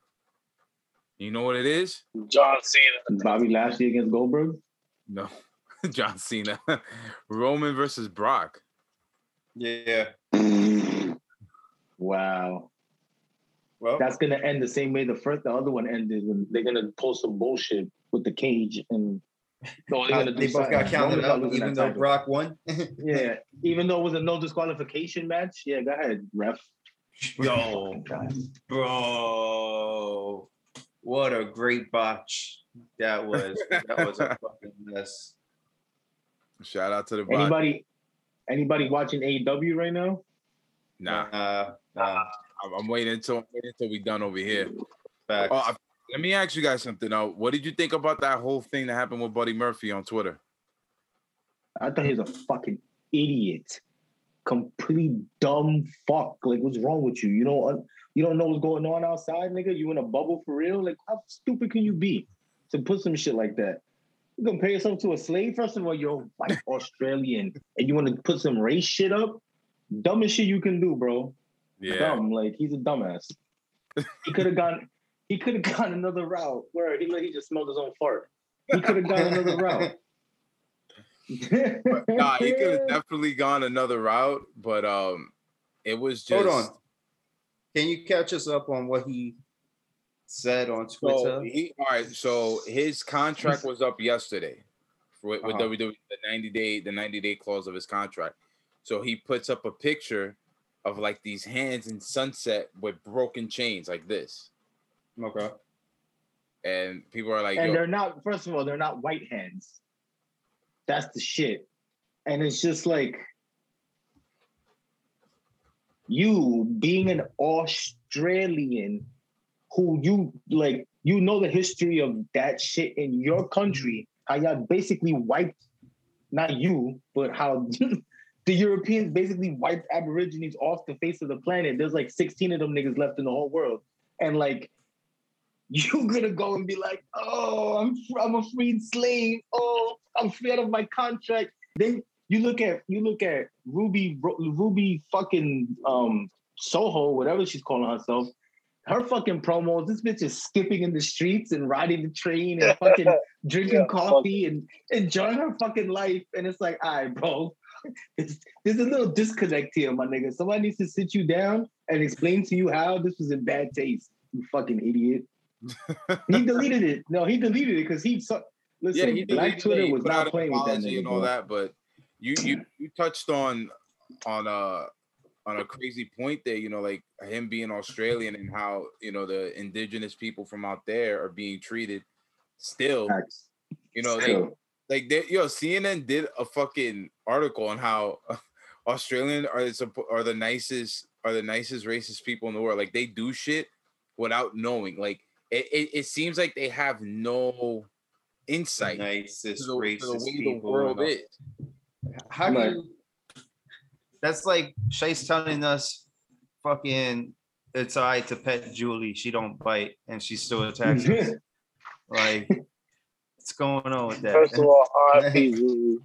You know what it is? John Cena. Bobby Lashley against Goldberg. No, John Cena, Roman versus Brock. Yeah. Wow, Well, that's gonna end the same way the first, the other one ended. When they're gonna pull some bullshit with the cage and. No, they're gonna do they both got counted Roman's not out, even though title. Brock won. Yeah, even though it was a no disqualification match. Yeah, go ahead, ref. Yo, bro, what a great botch that was. That was a fucking mess. Shout out to the bot. Anybody, anybody watching AEW right now? Nah, Uh, nah, I'm, I'm waiting until I'm waiting until we done over here. facts. Oh, I, let me ask you guys something. Now, what did you think about that whole thing that happened with Buddy Murphy on Twitter? I thought he was a fucking idiot, complete dumb fuck. Like, what's wrong with you? You don't, you don't know what's going on outside, nigga. You in a bubble for real? Like, how stupid can you be to put some shit like that? You compare yourself to a slave. First of all, you're white Australian, and you want to put some race shit up. Dumbest shit you can do, bro. Yeah, dumb. Like he's a dumbass. he could have gone. He could have gone another route. Where he he just smelled his own fart. He could have gone another route. nah, he could have definitely gone another route, but um, it was just. Hold on. Can you catch us up on what he said on So Twitter? he all right. So his contract was up yesterday with, with Uh-huh. WWE. The ninety day, the ninety day clause of his contract. So he puts up a picture of like these hands in sunset with broken chains like this, Okay. and people are like, and they're not. First of all, they're not white hands. That's the shit. And it's just like you being an Australian who you like, you know the history of that shit in your country, how y'all basically wiped, not you, but how the Europeans basically wiped Aborigines off the face of the planet. There's like 16 of them niggas left in the whole world. And like, you're gonna go and be like, oh, I'm I'm a freed slave. Oh, I'm free out of my contract. Then you look at you look at Ruby Ruby fucking um Soho, whatever she's calling herself. Her fucking promos, this bitch is skipping in the streets and riding the train and fucking drinking Yeah, coffee and enjoying her fucking life. And it's like, all right, bro, it's, there's a little disconnect here, my nigga. Somebody needs to sit you down and explain to you how this was in bad taste. You fucking idiot. He deleted it. No, he deleted it because he saw. Listen, yeah, he. Black Twitter. Was not playing with that nigga. and all that, but you you you touched on on a on a crazy point there. You know, like him being Australian and how you know the indigenous people from out there are being treated. Still, Facts. you know, Still. like they, yo, CNN did a fucking article on how Australian are the, are the nicest are the nicest racist people in the world. Like they do shit without knowing. Like it, it, it seems like they have no insight Nicest to the, to the way the world in is. How do Right. you? That's like Shay's telling us, fucking, it's all right to pet Julie. She don't bite, and she still attacks us. Like, what's going on with that? First of all, RIP Zulu.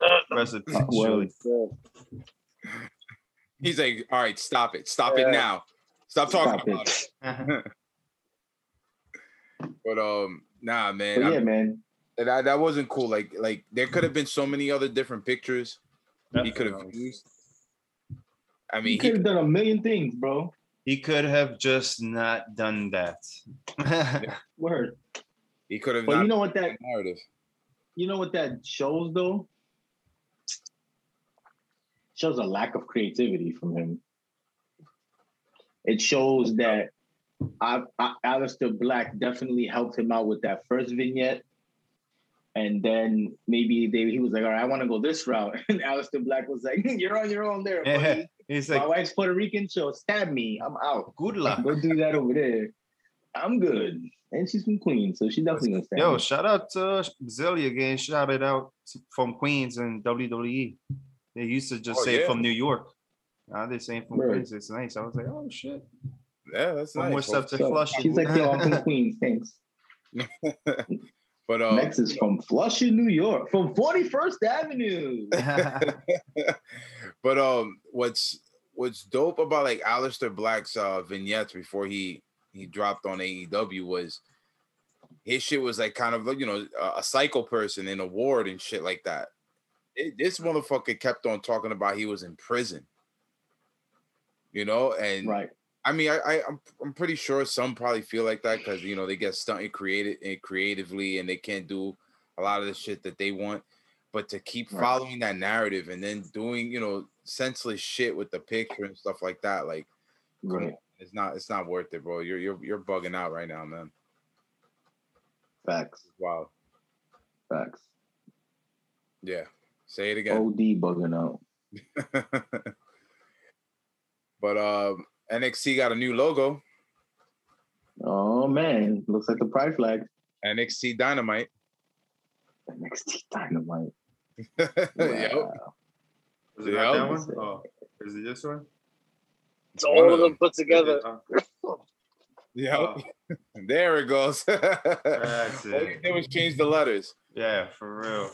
Rest in peace, Julie. He's like, all right, stop it, stop it now, stop talking Stop about it. it. But um, nah, man, But I'm- yeah, man. that that wasn't cool. Like like there could have been so many other different pictures he could have Definitely. used. I mean, He could have done a million things, bro. He could have just not done that. Word. he could have But not you know what that narrative. you know what that shows though? Shows a lack of creativity from him. It shows that I, I Aleister Black definitely helped him out with that first vignette. And then maybe they, he was like, all right, I want to go this route. And Aleister Black was like, hmm, you're on your own there, Yeah. He's like My like, wife's Puerto Rican, so stab me. I'm out. good luck. Go do that over there. I'm good. And she's from Queens, so she definitely gonna stab Yo, me. shout out to uh, Zelina getting shouted out from Queens and WWE. They used to just Oh, say yeah. from New York. Now they're saying from Right. Queens. It's nice. I was like, oh shit. Yeah, that's One more stuff to So flush. she's like, yo, I'm from Queens. Thanks. But um, Next is from Flushing, New York, from 41st Avenue. but um, what's what's dope about like Aleister Black's uh vignettes before he he dropped on AEW was his shit was like kind of like you know a, a psycho person in a ward and shit like that. It, this motherfucker kept on talking about he was in prison, you know, and Right. I mean, I, I I'm I'm pretty sure some probably feel like that because you know they get stunted created and creatively and they can't do a lot of the shit that they want. But to keep Right. following that narrative and then doing you know senseless shit with the picture and stuff like that, like Right. it's not it's not worth it, bro. You're you're you're bugging out right now, man. Facts. Wow. Facts. Yeah. Say it again. OD bugging out. but um, NXT got a new logo. Oh man, looks like the pride flag. NXT Dynamite. NXT Dynamite. yep. Wow. Is it Yeah, not that one? Oh, is it this one? It's all of them put together. Oh, Yep. oh, There it goes. That's All they it. did was change the letters. Yeah, for real.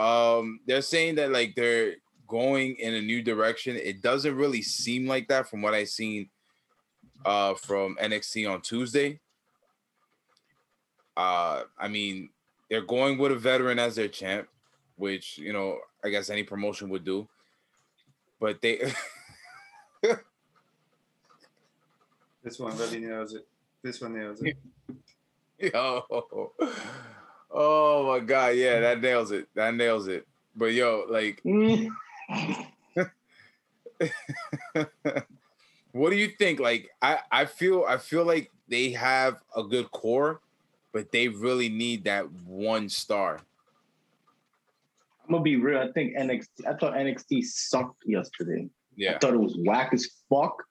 Um, they're saying that like they're going in a new direction. It doesn't really seem like that from what I seen uh from NXT on Tuesday. Uh I mean, they're going with a veteran as their champ, which you know, I guess any promotion would do. But they This one really nails it. This one nails it. yo oh my god, yeah, that nails it. That nails it. But yo, like. what do you think? Like, I I feel I feel like they have a good core, but they really need that one star. I'm gonna be real. I think NXT. I thought NXT sucked yesterday. Yeah, I thought it was whack as fuck.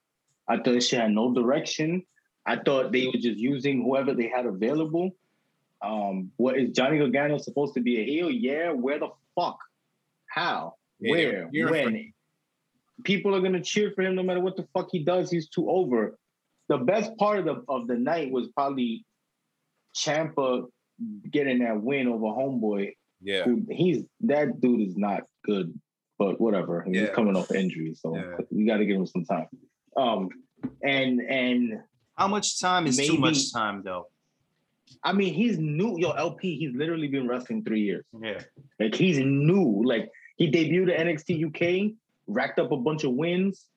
I thought she had no direction. I thought they were just using whoever they had available. Um, what is Johnny Gargano supposed to be a heel? Yeah, where the fuck? How? Yeah, they Where? cheering for When? People are gonna cheer for him no matter what the fuck he does. He's too over. The best part of the of the night was probably Ciampa getting that win over Homeboy. yeah, Who, he's that dude is not good, but whatever. He's Yeah. coming off injury, so Yeah. we got to give him some time. Um, and and How much time is too Maybe- much time though? I mean, he's new. Yo, LP, he's literally been wrestling three years. Yeah. Like he's new. Like he debuted at NXT UK, racked up a bunch of wins,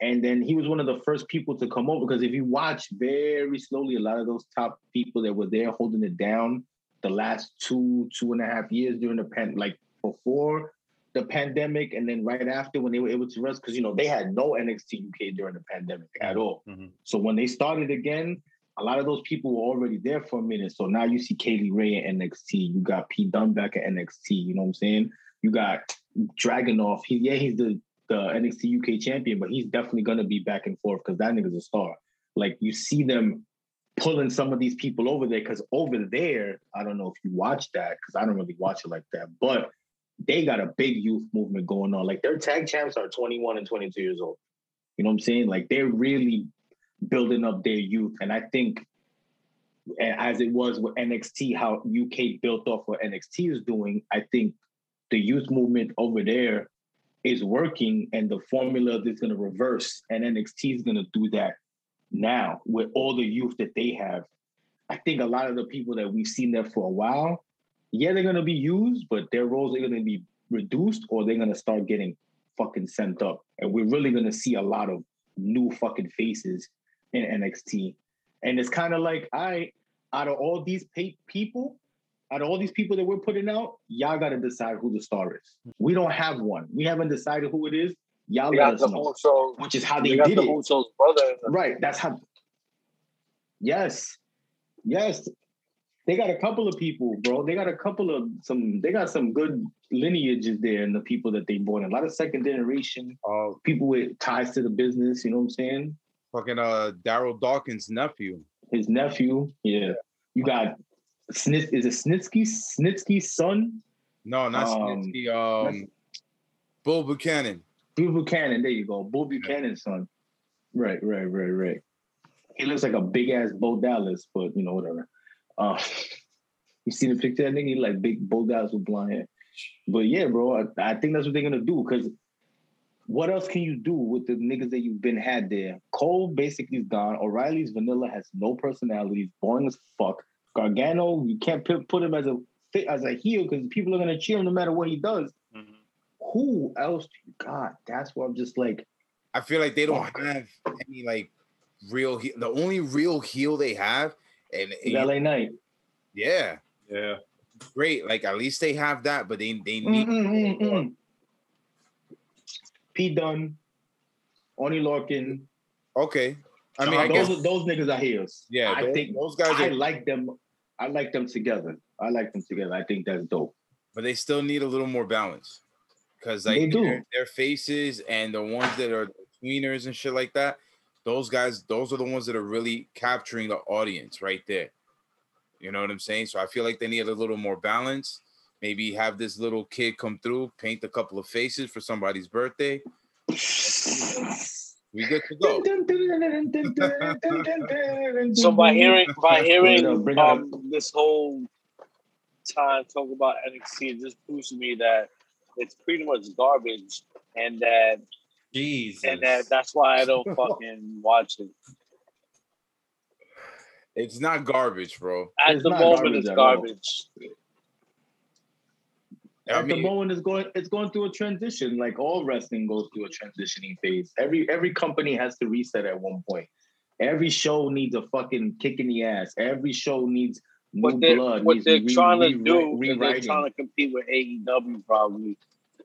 and then he was one of the first people to come over. Because if you watch very slowly, a lot of those top people that were there holding it down the last two two and a half years during the pan, like before the pandemic, and then right after when they were able to rest, because you know they had no NXT UK during the pandemic at all. Mhm. So when they started again, a lot of those people were already there for a minute. So now you see Kay Lee Ray at NXT. You got Pete Dunne back at NXT. You know what I'm saying? You got Dragunov. He yeah, he's the the NXT UK champion, but he's definitely gonna be back and forth because that nigga's a star. Like you see them pulling some of these people over there because over there, I don't know if you watch that because I don't really watch it like that, but they got a big youth movement going on. Like their tag champs are 21 and 22 years old. You know what I'm saying? Like they're really building up their youth. And I think as it was with NXT, how UK built off what NXT is doing, I think the youth movement over there is working and the formula is going to reverse and NXT is going to do that now with all the youth that they have. I think a lot of the people that we've seen there for a while, yeah, they're going to be used, but their roles are going to be reduced or they're going to start getting fucking sent up. And we're really going to see a lot of new fucking faces in NXT. And it's kind of like, I, out of all these people, out of all these people that we're putting out, y'all got to decide who the star is. We don't have one. We haven't decided who it is. Y'all We let got us the know. Usos. Which is how We they got did the it. Usos brother. the- Right. That's how. Yes. Yes. They got a couple of people, bro. They got a couple of some. They got some good lineages there in the people that they brought in. A lot of second generation Oh, people with ties to the business. You know what I'm saying? fucking uh, Daryl Dawkins' nephew. His nephew. Yeah. You got Snit. Is it Snitsky? Snitsky's son. No, not Um, Snitsky. Um, Bull Buchanan. Bill Buchanan. There you go. Bull Buchanan's son. Right. Right. Right. Right. He looks like a big ass Bo Dallas, but you know whatever. Uh, you seen the picture that nigga? He like big Bo Dallas with blonde hair. But yeah, bro, I, I think that's what they're gonna do. Cause what else can you do with the niggas that you've been had there? Cole basically is gone. O'Reilly's vanilla has no personality. He's boring as fuck. Gargano, you can't put, put him as a as a heel because people are gonna cheer him no matter what he does. Who else? do you got? That's what I'm just like. I feel like they don't Fuck. have any like real. He- the only real heel they have, and Is LA Knight. yeah, Yeah. great. Like at least they have that, but they they need. Mm, mm, mm, mm. Pete Dunne, Oney Lorcan. Okay, I mean, I those guess those niggas are heels. yeah. I those, think those guys I are, like them. I like them together. I like them together. I think that's dope. but they still need a little more balance because like They do. Their, their faces and the ones that are tweeners and shit like that. Those guys, those are the ones that are really capturing the audience right there. You know what I'm saying? So I feel like they need a little more balance. Maybe have this little kid come through, paint a couple of faces for somebody's birthday. We good to go. So by hearing by Bring it up, hearing bring it up. um, this whole time talk about NXT, it just proves to me that it's pretty much garbage, and that Jesus. and that that's why I don't fucking watch it. It's not garbage, bro. At It's the not moment, garbage it's at I At the moment, it's going it's going through a transition. Like all wrestling goes through a transitioning phase. Every every company has to reset at one point. Every show needs a fucking kick in the ass. Every show needs new What they're blood. what they're re- trying to do is they're trying to compete with AEW probably. No,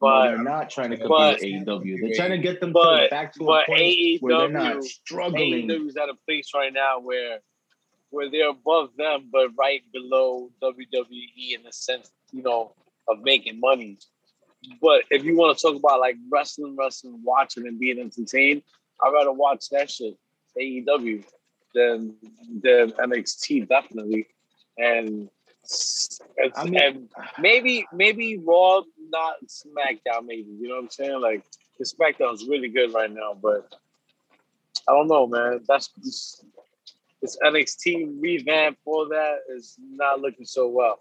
But they're not trying to compete but- with AEW. They're trying to get them to back to a but point where they're not AEW struggling. AEW's at a place right now where where they're above them, but right below WWE in the sense, you know, of making money. But if you want to talk about like wrestling, wrestling, watching and being entertained, I'd rather watch that shit, AEW, than than NXT definitely. And and, I mean- and maybe maybe Raw, not SmackDown, maybe. You know what I'm saying? Like the SmackDown's really good right now, but I don't know, man. That's this, this NXT revamp for that is not looking so well.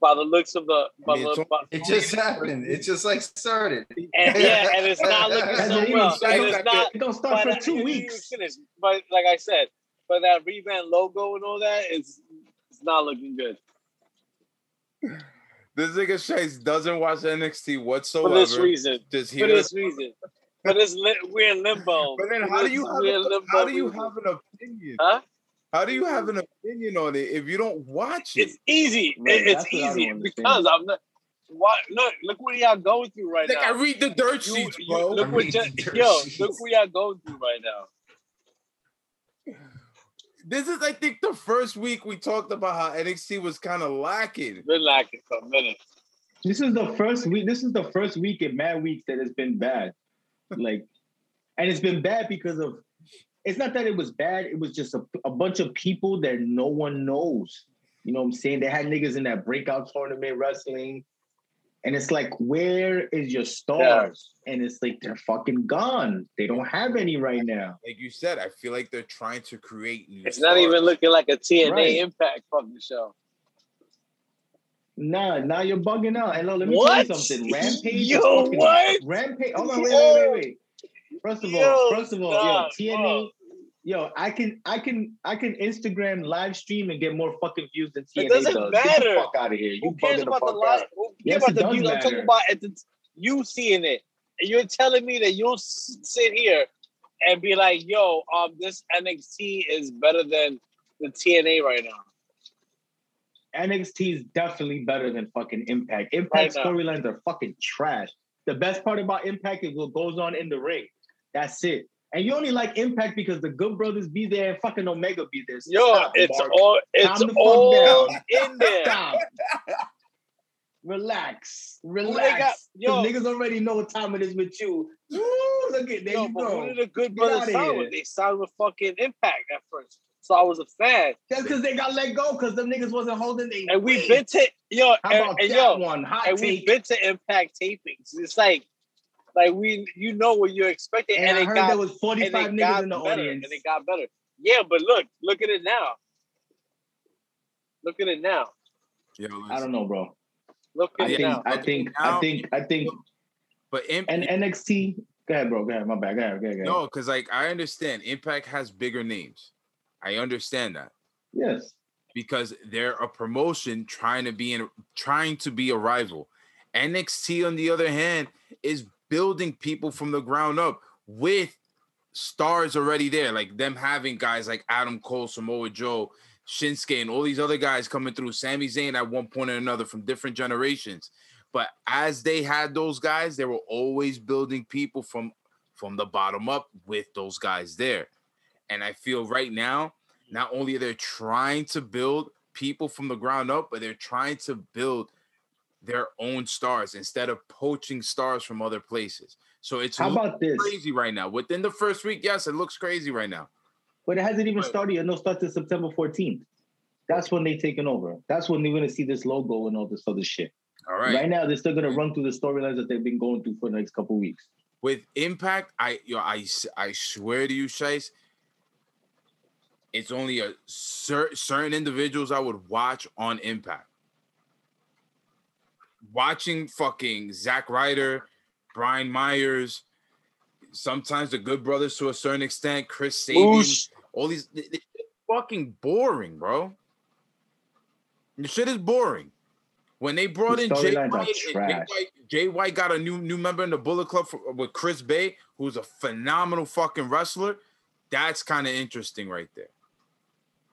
By the looks of the, by mean, the by- It just happened. It just like started. and yeah, and it's not looking so even well. And it's not. It don't But start for that- two didn't even weeks. finish. But like I said, but that revamp logo and all that is it's not looking good this nigga Chase doesn't watch NXT whatsoever. for whatsoever. this reason. Just For hear this reason. But it's li- we're in limbo. But then how do you We're in have a, how do you have an opinion? Huh? How do you have mm-hmm. an opinion on it if you don't watch it? It's easy. Right, It- it's that's what I don't easy because I'm not. What? Look! Look what y'all going through right now. Like I read the dirt You- sheets, you- bro. look what read you, the dirt yo, sheets. look what y'all going through right now. This is, I think, the first week we talked about how NXT was kind of lacking. Been lacking for a minute. This is the first week. This is the first week in mad weeks that it's been bad. Like, and it's been bad because of. It's not that it was bad. It was just a, a bunch of people that no one knows. You know what I'm saying? They had niggas in that breakout tournament wrestling, and it's like, where is your stars? And it's like they're fucking gone. They don't have any right now. Like you said, I feel like they're trying to create new It's not even looking like a TNA Right. Impact fucking show. Nah, now you're bugging out. Hello, let me What? tell you something. Rampage. is Yo, fucking- what? Rampage. Hold on, wait, wait, wait, wait. First of all, first of all, stop, yo, TNA. bro. Yo, I can, I can, I can Instagram live stream and get more fucking views than TNA It doesn't does. Get the fuck out of here. You Who cares the about the fuck live? Who cares Yes, about the views? I'm talking matter. about at the, you seeing it, and you're telling me that you'll sit here and be like, "Yo, um, this NXT is better than the TNA right now." NXT is definitely better than fucking Impact. Impact Right storylines are fucking trash. The best part about Impact is what goes on in the ring. That's it. And you only like Impact because the Good Brothers be there and fucking Omega be there. So Yo, it's Mark. all it's the all down. in there. Stop. Relax. They got- Relax. yo. Niggas already know what time it is with you. Woo, look at there Yo, you but who go. did the Good Brothers sign with? They signed with fucking Impact at first, so I was a fan. That's because they got let go because them niggas wasn't holding they And we've been to yo, How and, about and that yo, one? Hot and we've been to Impact tapings. It's like, like we, you know what you're expecting, And, and, I it heard got there was 45 niggas in the better, audience. and it got better. Yeah, but look, look at it now. Look at it now. Yo, I don't know, bro. Look I at it think, now. I think, I think, I think, But imp- and NXT. Go ahead, bro. Go ahead. My bad. Go ahead. Go ahead. Go ahead. no, because like I understand Impact has bigger names. I understand that Yes. because they're a promotion trying to be in trying to be a rival. NXT, on the other hand, is building people from the ground up with stars already there, like them having guys like Adam Cole, Samoa Joe, Shinsuke, and all these other guys coming through. Sami Zayn at one point or another from different generations. But as they had those guys, they were always building people from from the bottom up with those guys there. And I feel right now, not only are they trying to build people from the ground up, but they're trying to build their own stars instead of poaching stars from other places. So it's How about this? crazy right now. Within the first week, yes, it looks crazy right now. But it hasn't even Right. started yet. No, start to September 14th. That's when they taking over. That's when they're gonna see this logo and all this other shit. All Right, right. now, they're still gonna run through the storylines that they've been going through for the next couple weeks. With Impact, I yo, I I swear to you, Shice, it's only a cer- certain individuals I would watch on Impact. Watching fucking Zack Ryder, Brian Myers, sometimes the Good Brothers to a certain extent, Chris Boosh. all these they- they- fucking boring, bro. The shit is boring. When they brought The in Jay White, Jay. White, Jay White got a new new member in the Bullet Club for, with Chris Bey, who's a phenomenal fucking wrestler. That's kind of interesting right there.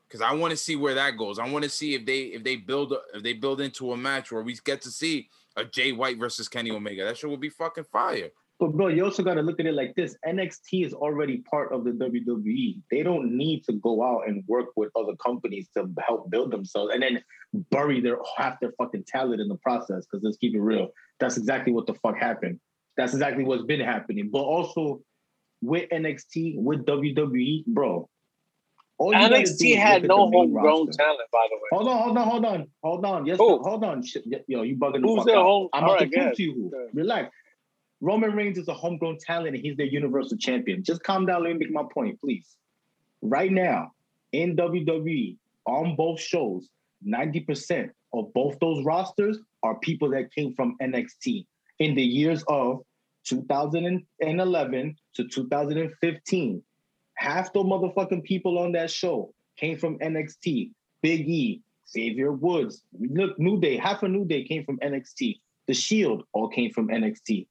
Cause I want to see where that goes. I want to see if they if they build if they build into a match where we get to see a Jay White versus Kenny Omega. That shit will be fucking fire. But bro, you also got to look at it like this: NXT is already part of the WWE. They don't need to go out and work with other companies to help build themselves and then bury their half their fucking talent in the process. Because let's keep it real, that's exactly what the fuck happened. That's exactly what's been happening. But also with NXT, with WWE, bro. all you gotta do is NXT had no homegrown talent, by the way. Hold on, hold on, hold on, hold on. Yes, Who? hold on. Yo, you bugging the Who's fuck their out. home- I'm about Alright, to prove to you. Relax. Roman Reigns is a homegrown talent and he's their universal champion. Just calm down. Let me make my point, please. Right now, in WWE, on both shows, 90% of both those rosters are people that came from NXT in the years of 2011 to 2015. Half the motherfucking people on that show came from NXT. Big E, Xavier Woods, look, New Day, half a New Day came from NXT. The Shield all came from NXT.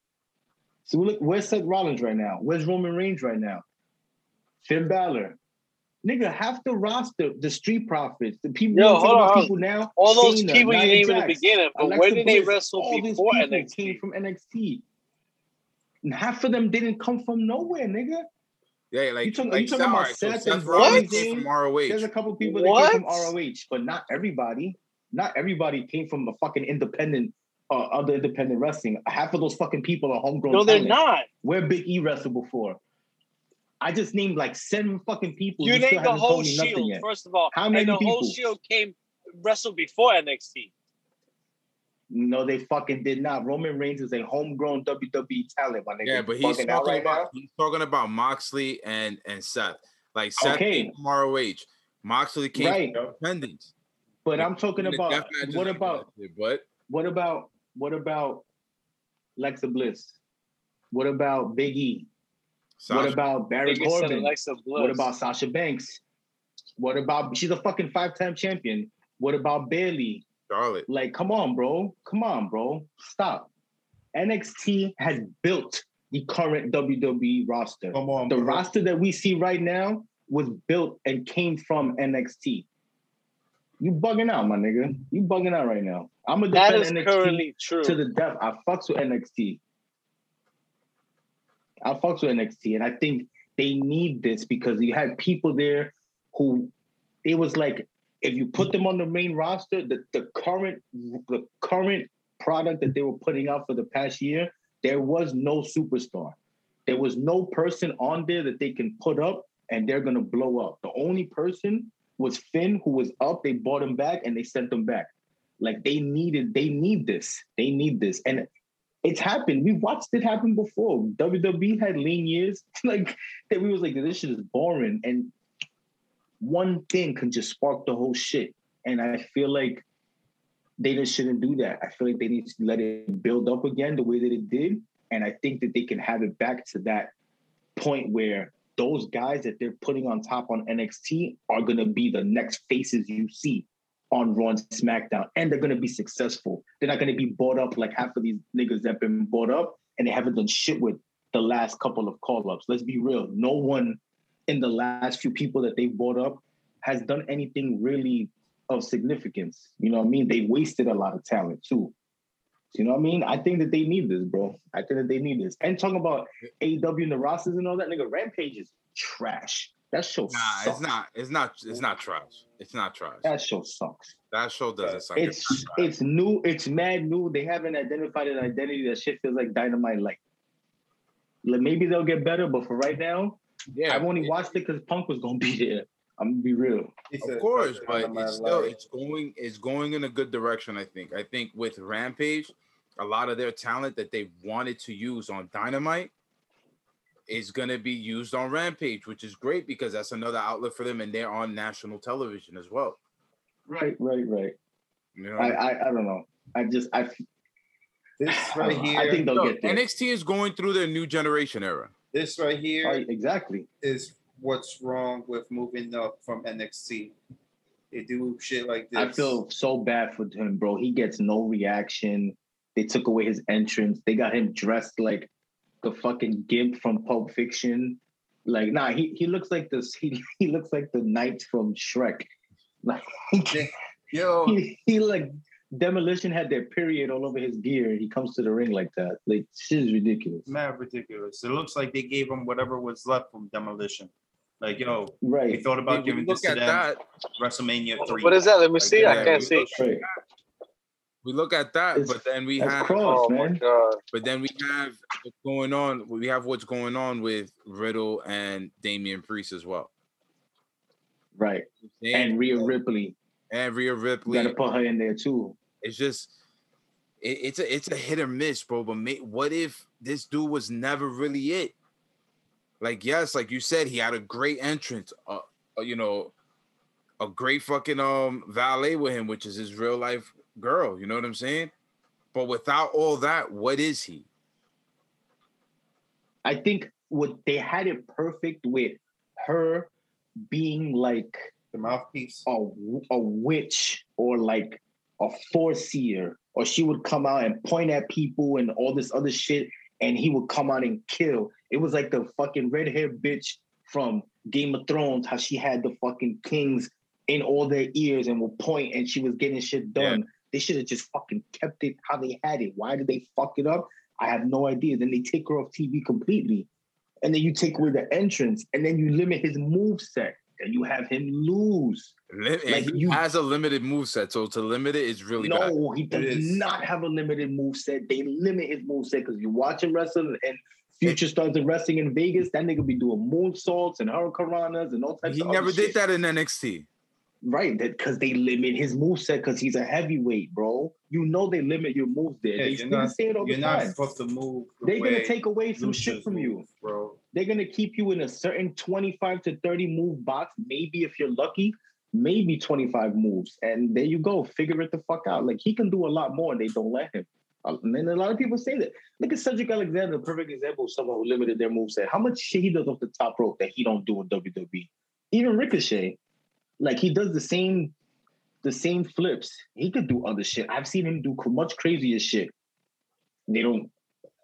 So look, where's Seth Rollins right now? Where's Roman Reigns right now? Finn Balor. Nigga, half the roster, the Street Profits, the people, Yo, you hold on. people now. All those people you Nia named in the beginning, but Alexa where did they wrestle all these before people NXT? Came from NXT. And half of them didn't come from nowhere, nigga. Yeah, like, You talking- like you talking about alright, so Seth Seth and Rollins Sami came from There's a ROH. couple people that What? came from ROH, but not everybody. Not everybody came from a fucking independent, uh, other independent wrestling. Half of those fucking people are homegrown. No, they're talent. not. Where Big E wrestled before. I just named like seven fucking people. You still named the whole told me nothing Shield, first of all. How and many the whole? Shield came wrestled before NXT. No, they fucking did not. Roman Reigns is a homegrown WWE talent, my nigga. Yeah, but he's talking right about now? he's talking about Moxley and and Seth. Like Seth Okay. came from ROH. Moxley came Right. from independence. But I'm talking In the about what about get it, But what about what about Lexa Bliss? What about Big E? What about Baron Corbin? Alexa Bliss. What about Sasha Banks? What about she's a fucking five-time champion? What about Bayley? Charlotte. Like, come on, bro. Come on, bro. Stop. NXT has built the current WWE roster. Come on, The bro. roster that we see right now was built and came from NXT. You bugging out, my nigga. You bugging out right now. I'm gonna that defend is NXT currently true. to the death. I fucks with NXT. I fucks with NXT, and I think they need this because you had people there who it was like if you put them on the main roster, the, the current the current product that they were putting out for the past year, there was no superstar. There was no person on there that they can put up and they're gonna blow up. The only person was Finn, who was up. They bought him back and they sent him back. Like they needed, they need this. They need this. And it's happened. We've watched it happen before. WWE had lean years. like that we was like, this shit is boring. And one thing can just spark the whole shit. And I feel like they just shouldn't do that. I feel like they need to let it build up again the way that it did. And I think that they can have it back to that point where those guys that they're putting on top on NXT are going to be the next faces you see on Raw and SmackDown, and they're going to be successful. They're not going to be bought up like half of these niggas that have been bought up and they haven't done shit with the last couple of call ups. Let's be real. No one in the last few people that they brought up has done anything really of significance. You know what I mean? They wasted a lot of talent too. You know what I mean? I think that they need this, bro. I think that they need this. And talking about AEW and the rosters and all that, nigga, Rampage is trash. That show Nah, sucks. it's not. It's not. It's not trash. It's not trash. That show sucks. That show doesn't suck. It's trash. it's new. It's mad new. They haven't identified an identity. That shit feels like dynamite. Like, like maybe they'll get better, but for right now, yeah. I've only watched it because Punk was gonna be there. I'm gonna be real. Of course, but it's still it's going it's going in a good direction. I think. I think with Rampage, a lot of their talent that they wanted to use on Dynamite is going to be used on Rampage, which is great because that's another outlet for them, and they're on national television as well. Right, right, right. You know, I, I, I don't know. I just, I, This right here. I think they'll No, get there. NXT is going through their new generation era. This right here Right, exactly. is what's wrong with moving up from NXT. They do shit like this. I feel so bad for him, bro. He gets no reaction. They took away his entrance. They got him dressed like the fucking gimp from Pulp Fiction. Like, nah, he, he looks like this. He he looks like the knight from Shrek. Like Yo, he, he like demolition had their period all over his gear. He comes to the ring like that. Like shit is ridiculous. mad ridiculous. It looks like they gave him whatever was left from Demolition. Like, yo, right. we thought about giving this to them. that, WrestleMania three. What is that? Let me Like, see. yeah, I can't we see. look- Right. we look at that, It's- but then we have Kross, Oh my man. god. but then we have what's going on. We have what's going on with Riddle and Damian Priest as well. Right. And Rhea Ripley. And Rhea You Ripley. gotta put her in there too. It's just it, it's a it's a hit or miss, bro. But ma- what if this dude was never really it? Like, yes, like you said, he had a great entrance. Uh, uh, you know, a great fucking um valet with him, which is his real life girl. You know what I'm saying? But without all that, what is he? I think what they had it perfect with her being like the mouthpiece. a, a witch or like a foreseer, or she would come out and point at people and all this other shit, and he would come out and kill. It was like the fucking red haired bitch from Game of Thrones, how she had the fucking kings in all their ears and would point and she was getting shit done. They should have just fucking kept it how they had it. Why did they fuck it up? I have no idea. Then they take her off TV completely. And then you take away the entrance and then you limit his move set and you have him lose. Li- and Like, he you- has a limited move set, so to limit it is really bad. no, he does not have a limited move set. They limit his move set because you watch him wrestle and Future starts wrestling in Vegas. That nigga be doing moonsaults and hurricanranas and all types He of never other did shit. that in NXT. Right, that because they limit his move set because he's a heavyweight, bro. You know they limit your moves there. Yeah, they you're they not- say it all You're the not time. supposed to move. They're gonna take away some shit from you. bro. They're gonna keep you in a certain 25 to 30 move box, maybe if you're lucky. maybe 25 moves. And there you go. Figure it the fuck out. Like he can do a lot more and they don't let him. Uh, And then a lot of people say that. Look at Cedric Alexander, perfect example of someone who limited their moveset. How much shit he does off the top rope that he don't do in WWE. Even Ricochet, like he does the same, the same flips. He could do other shit. I've seen him do much crazier shit. They don't.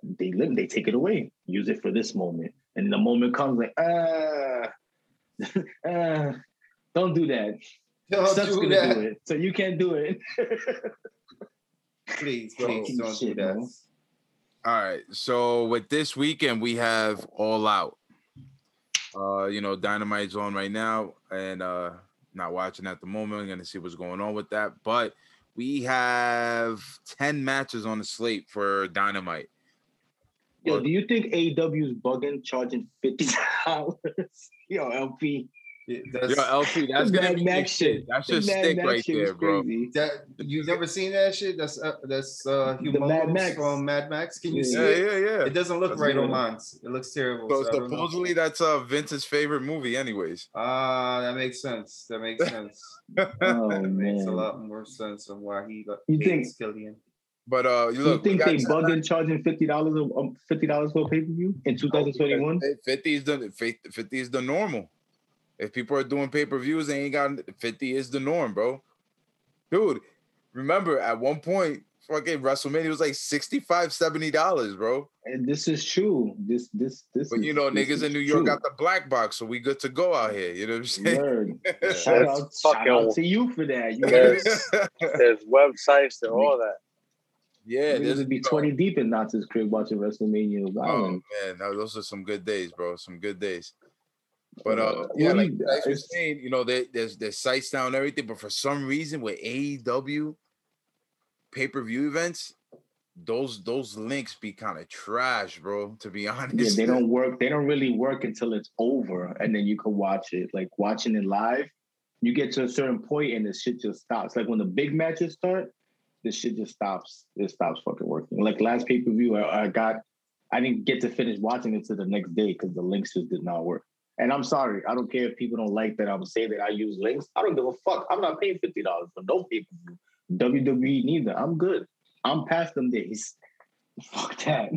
They limit. They take it away. Use it for this moment. And the moment comes like ah, ah, don't do that. Don't Stuff's do gonna that. do it, so you can't do it. Please, Fucking please don't shit, do that. man. All right. So with this weekend, we have All Out. Uh, you know, Dynamite's on right now, and uh not watching at the moment. I'm gonna see what's going on with that. But we have 10 matches on the slate for Dynamite. Yo, do you think AEW is bugging charging fifty dollars? Yo, LP. Yeah, Yo, LP, that's The gonna Mad be Max big shit. That's The just Mad stick Max right there, bro. that you've never seen that shit? That's uh, that's uh The Mad Max. from Mad Max. Can you Yeah. see Yeah, it? yeah, yeah. It doesn't look That's right on mine. It looks terrible. So so I don't know. supposedly that's uh Vince's favorite movie, anyways. Ah, that makes sense. That makes sense. Oh that makes a lot more sense of why he got You hates Killian. But uh You look, we think they 10 bugging charging fifty dollars um, fifty dollars for a pay per view in two thousand twenty one? 50 is the 50 is the normal. If people are doing pay per views, they ain't got 50 is the norm, bro. Dude, remember at one point, fucking WrestleMania was like 65 dollars, bro. And this is true. This this this. But you know, this niggas in New York true. got the black box, so we good to go out here. You know what I'm saying? Shout out, shout out to you for that. You heard? There's, there's websites and all that. Yeah, there's would be twenty deep in Nazis crib watching WrestleMania. Oh man, those are some good days, bro. Some good days. But uh, yeah, like you- you guys saying, you know, there, there's there's sites down and everything, but for some reason with AEW pay per view events, those those links be kind of trash, bro. To be honest, Yeah, they don't work. They don't really work until it's over, and then you can watch it. Like watching it live, you get to a certain point, and the shit just stops. Like when the big matches start, the shit just stops. It stops fucking working. Like last pay per view, I, I got, I didn't get to finish watching it to the next day because the links just did not work. And I'm sorry, I don't care if people don't like that I'm saying that I use links. I don't give a fuck. I'm not paying fifty dollars for no pay per view. WWE neither. I'm good. I'm past them days. Fuck that.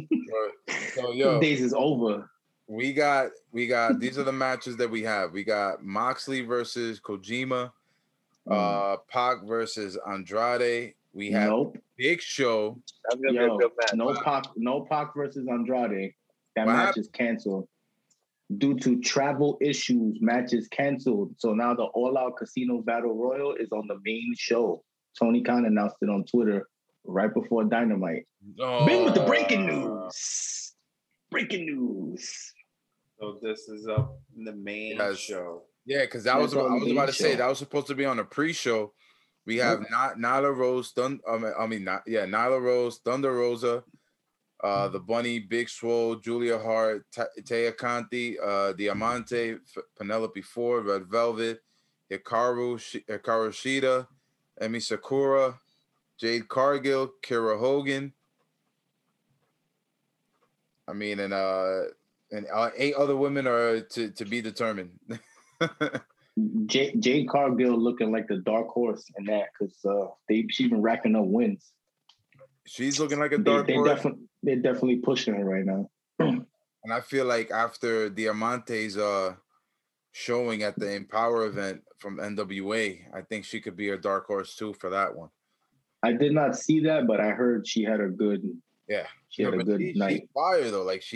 So yo, days is over. we got we got these are the matches that we have. We got Moxley versus Kojima, uh, Pac versus Andrade. We have nope. Big Show. That's gonna Yo, be a good match. no Pac, no Pac versus Andrade. That What match happened? is canceled due to travel issues. Match is canceled. So now the All Out Casino Battle Royal is on the main show. Tony Khan announced it on Twitter right before Dynamite. Bing with the breaking Uh, news. Breaking news. So this is up in the main Yes. show. Yeah, because that was That's I was about to say that was supposed to be on the pre-show. We have not Nyla Rose, Thun, I mean, I mean not, yeah, Nyla Rose, Thunder Rosa, uh, the Bunny, Big Swole, Julia Hart, Ta- Tay Conti, uh, Diamante, F- Penelope Ford, Red Velvet, Hikaru, Shi- Hikaru Shida, Emi Sakura, Jade Cargill, Kiera Hogan. I mean, and uh, and uh, eight other women are to to be determined. J- Jade Cargill looking like the dark horse in that because uh, they she's been racking up wins. She's looking like a dark they horse, definitely they're definitely pushing her right now. and I feel like after Diamante's uh showing at the Empower event from NWA, I think she could be a dark horse too for that one. I did not see that, but I heard she had a good Yeah, she had No, a good she- she's night. fire though. Like she